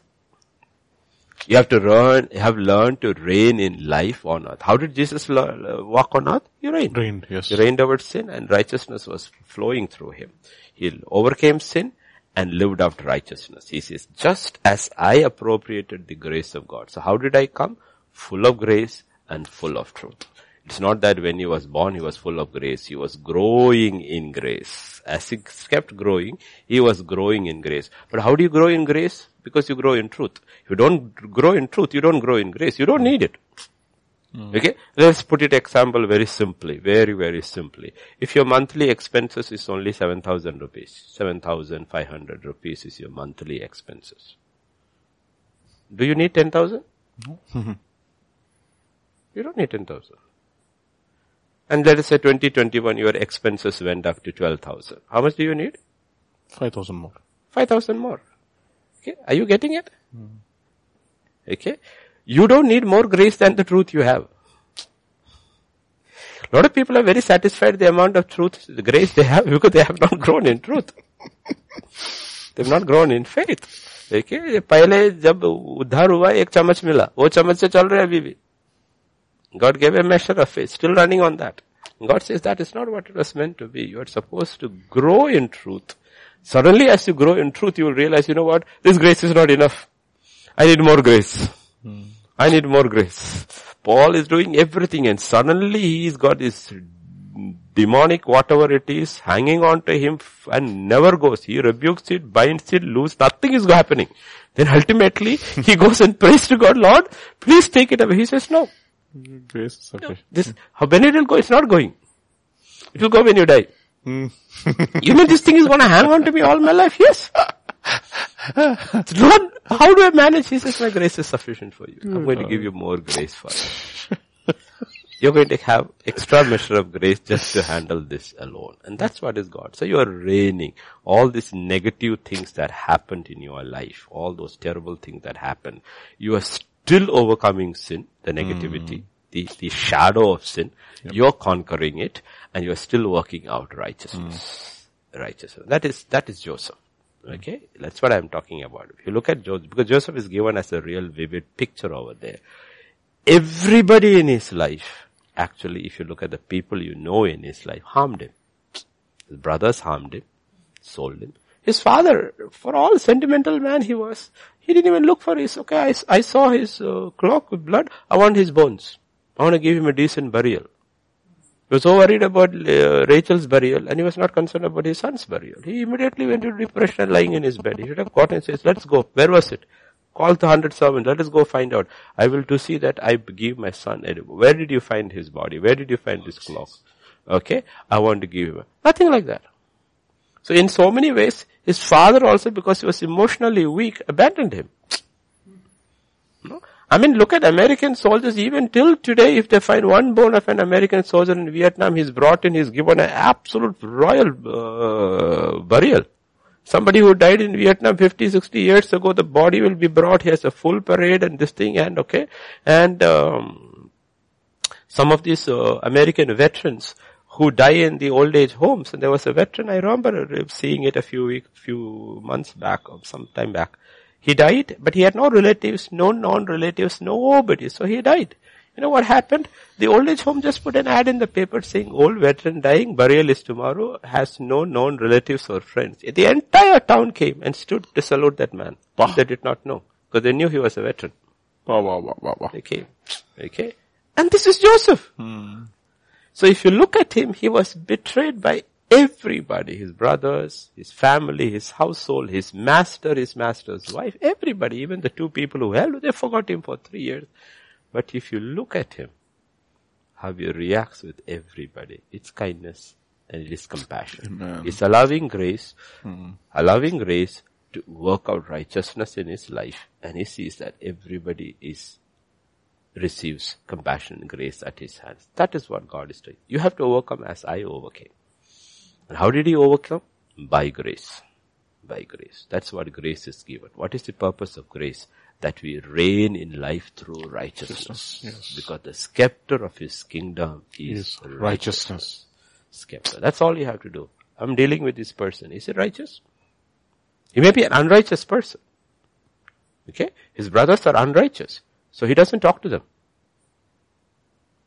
You have to learn, have learned to reign in life on earth. How did Jesus learn, uh, walk on earth? He reigned. Reigned, yes. He reigned over sin and righteousness was flowing through him. He overcame sin and lived out righteousness. He says, just as I appropriated the grace of God. So how did I come? Full of grace and full of truth. It's not that when he was born, he was full of grace. He was growing in grace. As he kept growing, he was growing in grace. But how do you grow in grace? Because you grow in truth. If you don't grow in truth, you don't grow in grace. You don't need it. Mm. Okay? Let's put it example very simply, very, very simply. If your monthly expenses is only 7,000 rupees, 7,500 rupees is your monthly expenses. Do you need 10,000? No. you don't need 10,000. And let us say 2021, your expenses went up to 12,000. How much do you need? 5,000 more. 5,000 more. Okay. Are you getting it? Mm. Okay. You don't need more grace than the truth you have. A lot of people are very satisfied the amount of truth, the grace they have because they have not grown in truth. They've not grown in faith. देखिए पहले जब उद्धार हुआ एक चम्मच मिला वो चम्मच से चल रहे अभी भी God gave a measure of faith, still running on that. God says that is not what it was meant to be. You are supposed to grow in truth. Suddenly as you grow in truth, you will realize, you know what, this grace is not enough. I need more grace. Hmm. I need more grace. Paul is doing everything and suddenly he's got this demonic whatever it is hanging on to him and never goes. He rebukes it, binds it, loose, nothing is happening. Then ultimately he goes and prays to God, Lord, please take it away. He says no. Grace is sufficient. No, this, how when it will go, it's not going. It will go when you die. Mm. you mean this thing is gonna hang on to me all my life? Yes. Lord, how do I manage? He says, my grace is sufficient for you. I'm going to give you more grace for it. You're going to have extra measure of grace just to handle this alone. And that's what is God. So you are reigning. All these negative things that happened in your life, all those terrible things that happened, you are still overcoming sin, the negativity, mm. the, the shadow of sin. Yep. You're conquering it and you're still working out righteousness. Mm. Righteousness. That is, that is Joseph. Okay? That's what I'm talking about. If you look at Joseph, because Joseph is given as a real vivid picture over there. Everybody in his life actually, if you look at the people you know in his life, harmed him. His brothers harmed him, sold him. His father, for all sentimental man he was, he didn't even look for his, okay, I, I saw his uh, cloak with blood, I want his bones. I want to give him a decent burial. He was so worried about uh, Rachel's burial and he was not concerned about his son's burial. He immediately went into depression lying in his bed. He should have gotten and says, let's go. Where was it? Call the hundred servants. Let us go find out. I will to see that I give my son. Where did you find his body? Where did you find his cloak? Okay. I want to give him. Nothing like that. So in so many ways, his father also, because he was emotionally weak, abandoned him. No? I mean, look at American soldiers, even till today, if they find one bone of an American soldier in Vietnam, he's brought in, he's given an absolute royal uh, burial. Somebody who died in Vietnam 50, 60 years ago, the body will be brought, he has a full parade and this thing and okay. And, um, some of these uh, American veterans, who die in the old age homes. And there was a veteran, I remember seeing it a few weeks, few months back or some time back. He died, but he had no relatives, no non-relatives, nobody. So he died. You know what happened? The old age home just put an ad in the paper saying old veteran dying, burial is tomorrow, has no known relatives or friends. The entire town came and stood to salute that man. Wow. They did not know, because they knew he was a veteran. Wow, wow, wow, wow, wow. They came. Okay. And this is Joseph. Hmm. So if you look at him, he was betrayed by everybody, his brothers, his family, his household, his master, his master's wife, everybody, even the two people who held, they forgot him for three years. But if you look at him, how he reacts with everybody, it's kindness and it is compassion. Amen. It's allowing grace, Hmm. allowing grace to work out righteousness in his life and he sees that everybody is receives compassion and grace at his hands. That is what God is doing. You have to overcome as I overcame. And how did he overcome? By grace. By grace. That's what grace is given. What is the purpose of grace? That we reign in life through righteousness. Yes. Because the scepter of his kingdom is Is righteousness. Scepter. That's all you have to do. I'm dealing with this person. Is it righteous? He may be an unrighteous person. Okay? His brothers are unrighteous. So he doesn't talk to them.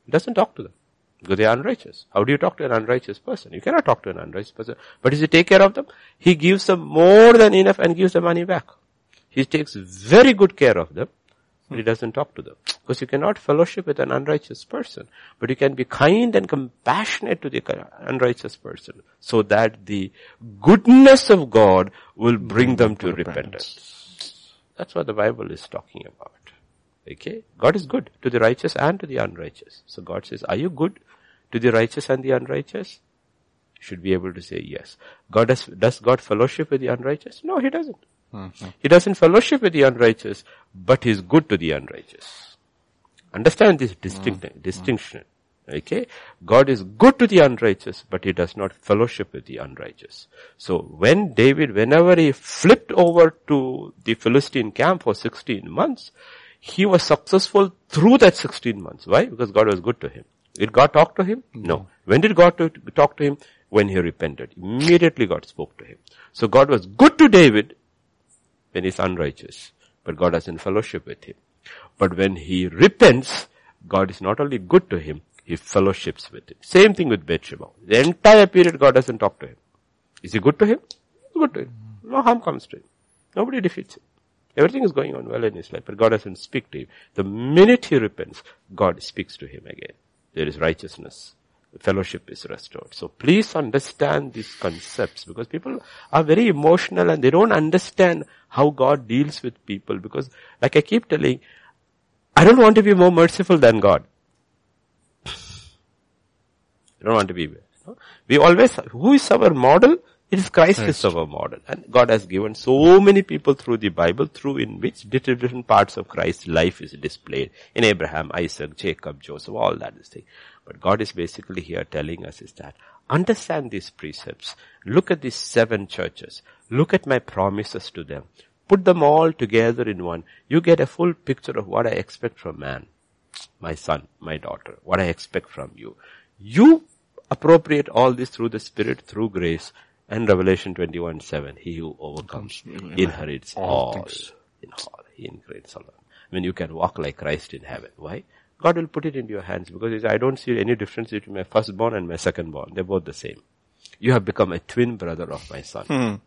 He doesn't talk to them. Because they are unrighteous. How do you talk to an unrighteous person? You cannot talk to an unrighteous person. But does he take care of them? He gives them more than enough and gives the money back. He takes very good care of them, but he doesn't talk to them. Because you cannot fellowship with an unrighteous person, but you can be kind and compassionate to the unrighteous person, so that the goodness of God will bring them to repentance. That's what the Bible is talking about. Okay? God is good to the righteous and to the unrighteous. So God says, are you good to the righteous and the unrighteous? You Should be able to say yes. God does, does God fellowship with the unrighteous? No, He doesn't. Mm-hmm. He doesn't fellowship with the unrighteous, but He's good to the unrighteous. Understand this distinct, mm-hmm. distinction. Okay? God is good to the unrighteous, but He does not fellowship with the unrighteous. So when David, whenever he flipped over to the Philistine camp for 16 months, he was successful through that 16 months. Why? Because God was good to him. Did God talk to him? No. When did God to, talk to him? When he repented. Immediately God spoke to him. So God was good to David when he's unrighteous, but God has in fellowship with him. But when he repents, God is not only good to him, he fellowships with him. Same thing with Bathsheba. The entire period God doesn't talk to him. Is he good to him? Good to him. No harm comes to him. Nobody defeats him. Everything is going on well in his life, but God doesn't speak to him. The minute he repents, God speaks to him again. There is righteousness. The fellowship is restored. So please understand these concepts because people are very emotional and they don't understand how God deals with people because like I keep telling, I don't want to be more merciful than God. I don't want to be. No? We always, who is our model? It is Christ, Christ is our model. And God has given so many people through the Bible through in which different parts of Christ's life is displayed. In Abraham, Isaac, Jacob, Joseph, all that is thing. But God is basically here telling us is that understand these precepts. Look at these seven churches. Look at my promises to them. Put them all together in one. You get a full picture of what I expect from man. My son, my daughter, what I expect from you. You appropriate all this through the Spirit, through grace, and Revelation 21, 7, he who overcomes inherits all, all in all. He inherits all. When you can walk like Christ in heaven. Why? God will put it into your hands because says, I don't see any difference between my firstborn and my secondborn. They're both the same. You have become a twin brother of my son.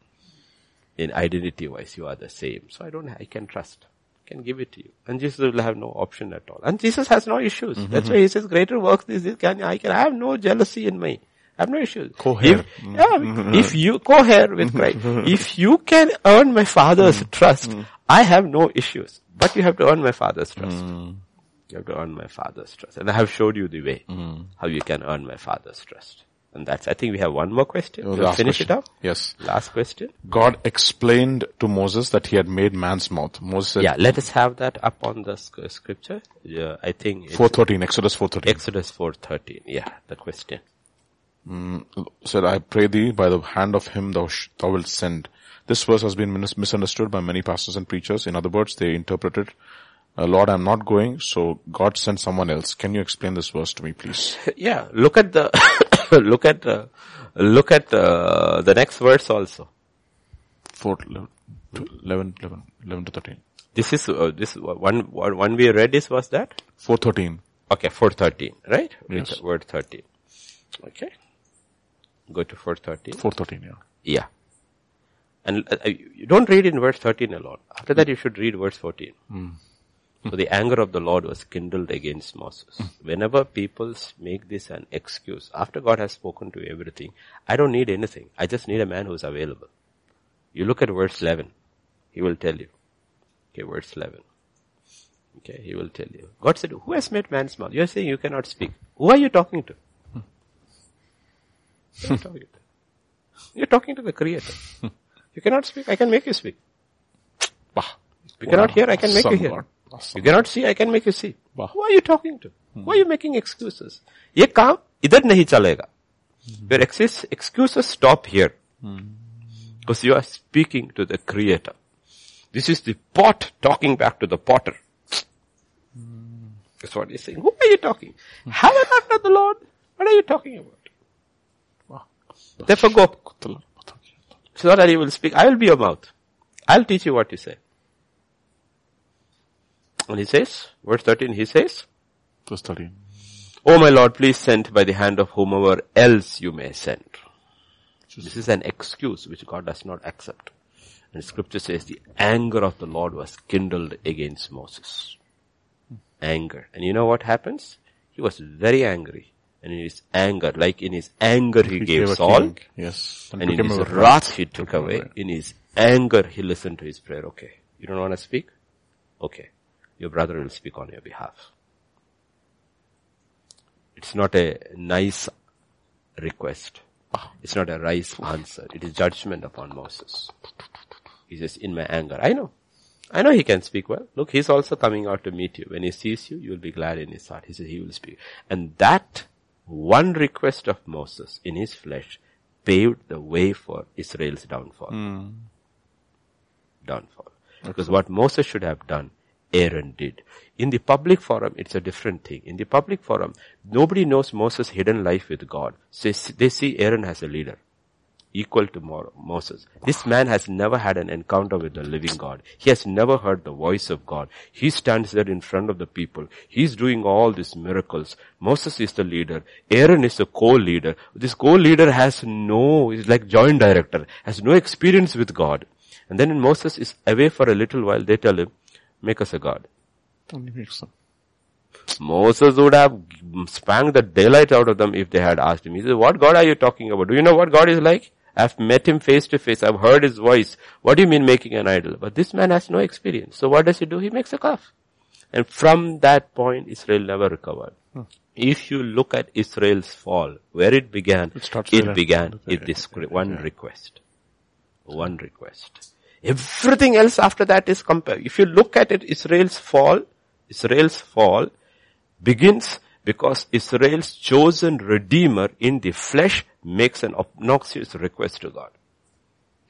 In identity wise, you are the same. So I don't, I can trust. I can give it to you. And Jesus will have no option at all. And Jesus has no issues. That's why he says, greater works this, this can, I can, I have no jealousy in me. I have no issues. Co-heir. If, mm. yeah, mm-hmm. if you co-heir with Christ, mm-hmm. if you can earn my father's mm-hmm. trust, I have no issues. But you have to earn my father's trust. Mm. You have to earn my father's trust. And I have showed you the way mm. how you can earn my father's trust. And that's, I think we have one more question. Oh, We'll finish question. it up. Yes. Last question. God explained to Moses that he had made man's mouth. Moses said, Yeah, let us have that up on the sc- scripture. Yeah, I think 413, Exodus 413. Exodus 4.13. Yeah, the question. Said, I pray thee by the hand of him thou, sh- thou wilt send. This verse has been mis- misunderstood by many pastors and preachers. In other words, they interpreted, uh, Lord, I'm not going, so God sent someone else. Can you explain this verse to me, please? Yeah, look at the, look at the, look at the, the next verse also. 4, 11, to 11, 11, 11 to 13. This is, uh, this one, one one we read is was that? 413. Okay, 413, right? Yes. Word 13. Okay. Go to 413. 413, yeah. Yeah. And uh, uh, you don't read in verse 13 alone. After that you should read verse 14. Hmm. So the anger of the Lord was kindled against Moses. Hmm. Whenever people make this an excuse, after God has spoken to everything, I don't need anything. I just need a man who's available. You look at verse 11. He will tell you. Okay, verse 11. Okay, he will tell you. God said, who has made man's mouth? You're saying you cannot speak. Who are you talking to? Who are you talking to? You're talking to the creator. You cannot speak, I can make you speak. Bah. You cannot hear, I can make you Awesome, hear. Lord. Awesome. You cannot see, I can make you see. Wow. Who are you talking to? Why are you making excuses? ये काम इधर नहीं चलेगा. Your ex- excuses stop here. Because you are speaking to the creator. This is the pot talking back to the potter. That's what he's saying. Who are you talking? Heaven after the Lord? What are you talking about? Therefore go. It's not that you will speak. I will be your mouth. I'll teach you what you say. And he says, verse 13, he says, Verse 13. Oh my Lord, please send by the hand of whomever else you may send. This is an excuse which God does not accept. And scripture says the anger of the Lord was kindled against Moses. Anger. And you know what happens? He was very angry. And in his anger, like in his anger he, gave a Saul, king. Yes. and in took his wrath he took away. In his anger he listened to his prayer. Okay. You don't want to speak? Okay. Your brother will speak on your behalf. It's not a nice request. It's not a nice answer. It is judgment upon Moses. He says, in my anger. I know. I know he can speak well. Look, he's also coming out to meet you. When he sees you, you will be glad in his heart. He says he will speak. And that one request of Moses in his flesh paved the way for Israel's downfall. Hmm. Downfall. Because what Moses should have done, Aaron did. In the public forum, it's a different thing. In the public forum, nobody knows Moses' hidden life with God. So they see Aaron as a leader equal to Moses. This man has never had an encounter with the living God. He has never heard the voice of God. He stands there in front of the people. He's doing all these miracles. Moses is the leader. Aaron is the co-leader. This co-leader has no, is like joint director, has no experience with God. And then when Moses is away for a little while, they tell him, make us a God. Only makes them. Moses would have spanked the daylight out of them if they had asked him. He said, what God are you talking about? Do you know what God is like? I've met him face to face. I've heard his voice. What do you mean making an idol? But this man has no experience. So what does he do? He makes a calf. And from that point, Israel never recovered. Hmm. If you look at Israel's fall, where it began, it, there. began with this one request. One request. Everything else after that is compared. If you look at it, Israel's fall, Israel's fall begins because Israel's chosen redeemer in the flesh makes an obnoxious request to God.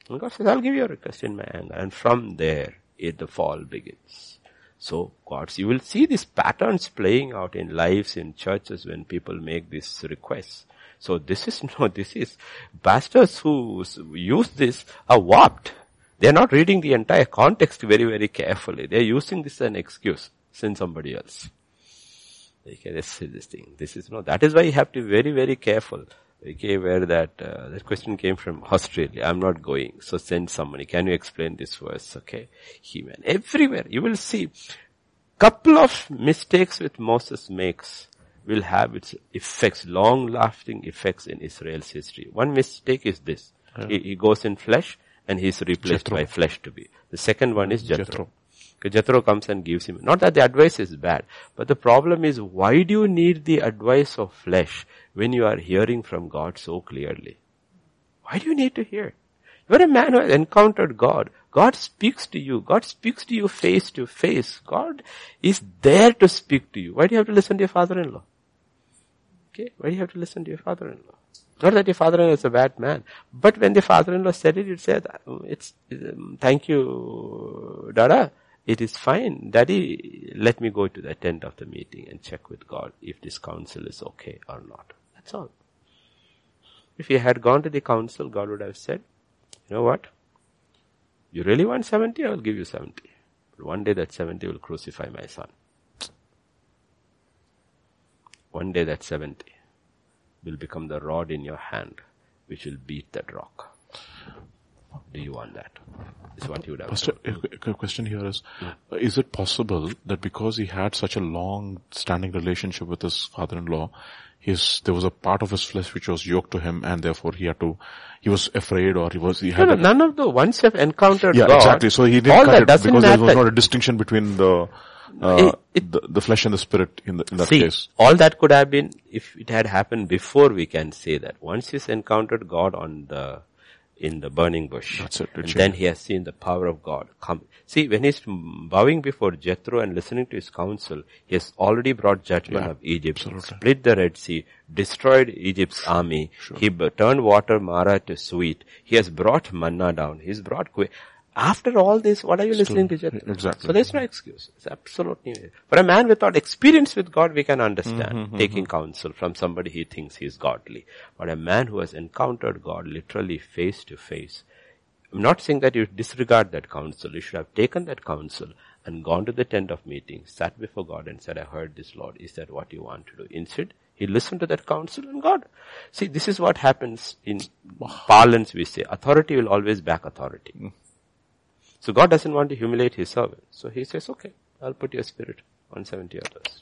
And God says, I'll give you a request in my anger. And from there, it, the fall begins. So God's, you will see these patterns playing out in lives, in churches when people make these requests. So this is no, this is, pastors who use this are warped. They're not reading the entire context very, very carefully. They're using this as an excuse. Send somebody else. Okay, this is this thing. This is no. That is why you have to be very, very careful. Okay, where that uh, that question came from Australia. I'm not going, so send somebody. Can you explain this verse? Okay, he man everywhere you will see couple of mistakes which Moses makes will have its effects, long-lasting effects in Israel's history. One mistake is this: yeah. he, he, goes in flesh and he's replaced Jethro. by flesh to be. The second one is Jethro. Jethro. Jethro comes and gives him. Not that the advice is bad, but the problem is why do you need the advice of flesh when you are hearing from God so clearly? Why do you need to hear? You're a man who has encountered God. God speaks to you. God speaks to you face to face. God is there to speak to you. Why do you have to listen to your father-in-law? Okay, why do you have to listen to your father-in-law? Not that your father-in-law is a bad man, but when the father-in-law said it, you said, it's, thank you, Dada. It is fine. Daddy, let me go to the tent of the meeting and check with God if this counsel is okay or not. That's all. If he had gone to the council, God would have said, you know what? You really want 70? I will give you 70. But one day that 70 will crucify my son. One day that 70 will become the rod in your hand which will beat that rock. Do you want that? that? Is what you would have. Pastor, a question here is, hmm. is it possible that because he had such a long standing relationship with his father-in-law, his, there was a part of his flesh which was yoked to him and therefore he had to, he was afraid or he was, he had no, no, none of the, once you've encountered yeah, God, exactly. So he didn't cut it because matter. there was not a distinction between the, uh, it, it, the, the, flesh and the spirit in, the, in that see, case. all that could have been, if it had happened before we can say that. Once he's encountered God on the, in the burning bush. That's it. And then he has seen the power of God come. See, when he's bowing before Jethro and listening to his counsel, he has already brought judgment yeah, of Egypt, absolutely. split the Red Sea, destroyed Egypt's army. Sure. He turned water Mara to sweet. He has brought manna down. He's brought after all this, what are you Still, listening to? Jethro? Exactly. So there's no excuse. It's absolutely. For a man without experience with God, we can understand mm-hmm, taking mm-hmm. counsel from somebody he thinks he is godly. But a man who has encountered God literally face to face, I'm not saying that you disregard that counsel. You should have taken that counsel and gone to the tent of meeting, sat before God and said, I heard this Lord. Is that what you want to do? Instead, he listened to that counsel and God. See, this is what happens in parlance we say. Authority will always back authority. Mm. So God doesn't want to humiliate his servant. So he says, okay, I'll put your spirit on 70 others.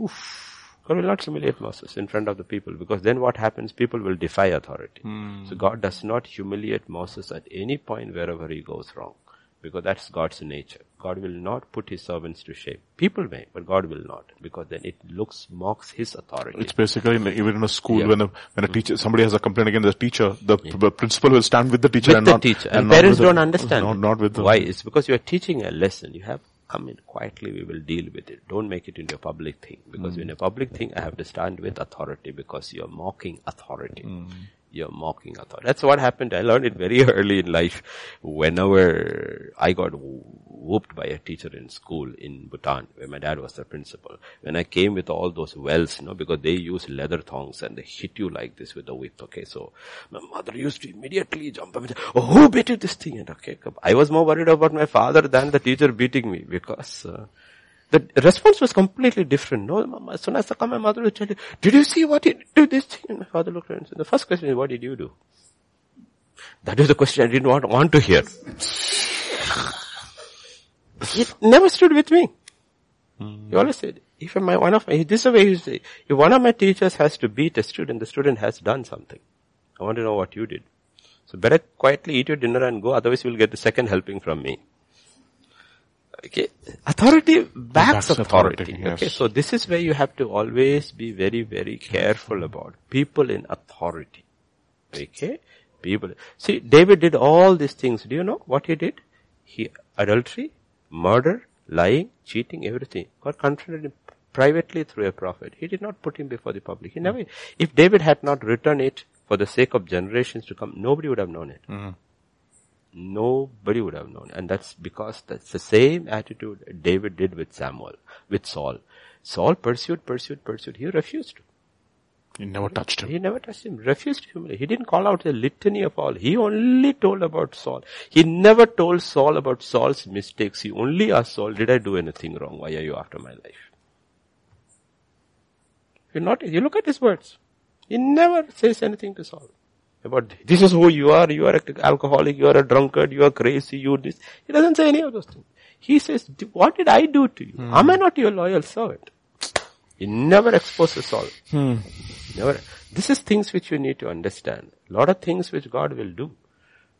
Oof. God will not humiliate Moses in front of the people because then what happens? People will defy authority. Mm. So God does not humiliate Moses at any point wherever he goes wrong because that's God's nature. God will not put his servants to shame. People may, but God will not, because then it looks, mocks his authority. It's basically in, even in a school yeah. when a, when a teacher, somebody has a complaint against the teacher, the, yeah. principal will stand with the teacher with and the not, teacher. And, and parents don't the, understand. Not, not with the, Why? It's because you are teaching a lesson. You have come in quietly, we will deal with it. Don't make it into a public thing. Because mm. in a public thing, I have to stand with authority because you're mocking authority. Mm you're mocking authority. That's what happened. I learned it very early in life. Whenever I got whooped by a teacher in school in Bhutan, where my dad was the principal, when I came with all those wells, you know, because they use leather thongs and they hit you like this with a whip. Okay, so my mother used to immediately jump up and say, "Oh, who beat you this thing?" And okay, I was more worried about my father than the teacher beating me because. Uh, the response was completely different. No, as soon as I come, my mother would tell you, did you see what he did this thing? And my father looked at and said, the first question is, what did you do? That is the question I didn't want, want to hear. he never stood with me. Mm. He always said, if my, one of my, this is the way he say, if one of my teachers has to beat a student, the student has done something. I want to know what you did. So better quietly eat your dinner and go, otherwise you'll get the second helping from me. Okay. Authority backs authority. authority yes. Okay. So this is where you have to always be very, very careful about people in authority. Okay. People. See, David did all these things. Do you know what he did? He, adultery, murder, lying, cheating, everything. God confronted him privately through a prophet. He did not put him before the public. He never, if David had not written it for the sake of generations to come, nobody would have known it. Mm. Nobody would have known. And that's because that's the same attitude David did with Samuel, with Saul. Saul pursued, pursued, pursued. He refused to. He never touched him. He never touched him. Refused to humiliate. He didn't call out the litany of all. He only told about Saul. He never told Saul about Saul's mistakes. He only asked Saul, did I do anything wrong? Why are you after my life? You not, you look at his words. He never says anything to Saul about this is who you are, you are an alcoholic, you are a drunkard, you are crazy, you this. He doesn't say any of those things. He says, what did I do to you? Hmm. Am I not your loyal servant? He never exposes Saul. Hmm. Never. This is things which you need to understand. A lot of things which God will do,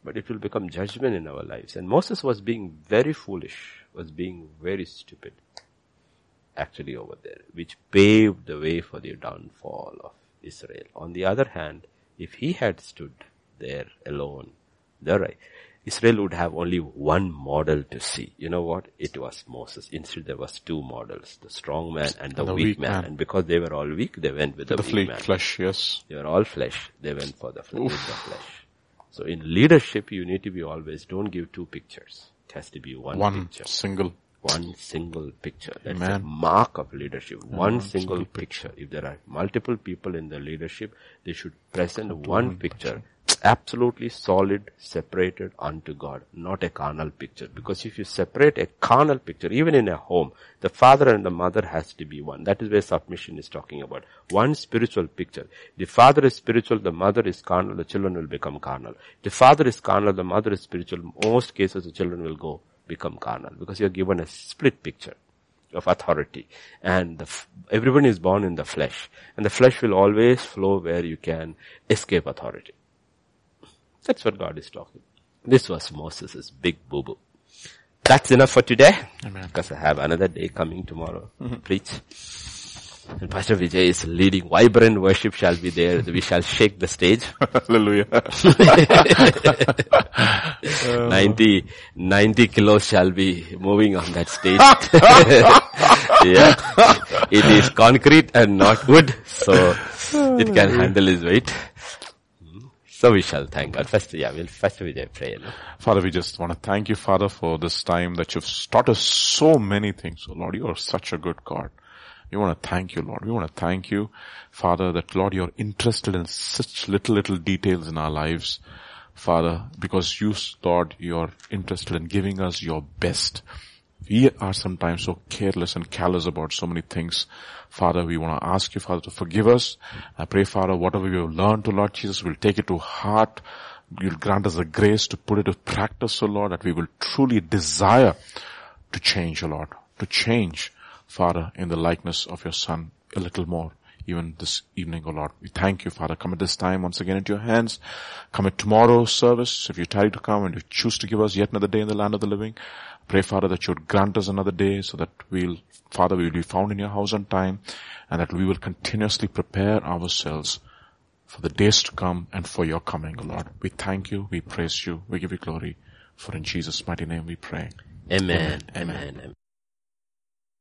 but it will become judgment in our lives. And Moses was being very foolish, was being very stupid actually over there, which paved the way for the downfall of Israel. On the other hand, if he had stood there alone, the right, Israel would have only one model to see. You know what? It was Moses. Instead there was two models, the strong man and the, and the weak, weak man. man. And because they were all weak, they went with the, the weak man. flesh, yes. They were all flesh. They went for the, the flesh. So in leadership, you need to be always, don't give two pictures. It has to be one, one picture. single one single picture. That's a mark of leadership. One single picture. If there are multiple people in the leadership, they should present one picture. Absolutely solid, separated unto God, not a carnal picture. Because if you separate a carnal picture, even in a home, the father and the mother has to be one. That is where submission is talking about. One spiritual picture. The father is spiritual, the mother is carnal, the children will become carnal. The father is carnal, the mother is spiritual. Most cases the children will go become carnal because you're given a split picture of authority and f- everyone is born in the flesh and the flesh will always flow where you can escape authority. That's what God is talking. This was Moses' big boo-boo. That's enough for today. Amen. Because I have another day coming tomorrow. Mm-hmm. Preach. And Pastor Vijay is leading vibrant worship shall be there. We shall shake the stage. Hallelujah. 90, 90 kilos shall be moving on that stage. yeah. It is concrete and not wood, so it can handle his weight. So we shall thank God. First, yeah, we'll first Vijay pray. No? Father, we just want to thank you, Father, for this time that you've taught us so many things. Oh Lord, you are such a good God. We want to thank you, Lord. We want to thank you, Father, that Lord, you're interested in such little, little details in our lives. Father, because you, Lord, you're interested in giving us your best. We are sometimes so careless and callous about so many things. Father, we want to ask you, Father, to forgive us. I pray, Father, whatever we have learned to Lord Jesus, we'll take it to heart. You'll grant us the grace to put it to practice, O Lord, that we will truly desire to change, O Lord, to change Father, in the likeness of your Son a little more even this evening, O oh Lord. We thank you, Father. Come at this time once again into your hands. Come at tomorrow's service. If you tarry to come and you choose to give us yet another day in the land of the living, pray, Father, that you would grant us another day so that we'll, Father, we will be found in your house on time and that we will continuously prepare ourselves for the days to come and for your coming, O Lord. We thank you. We praise you. We give you glory. For in Jesus' mighty name we pray. Amen. Amen. Amen. Amen.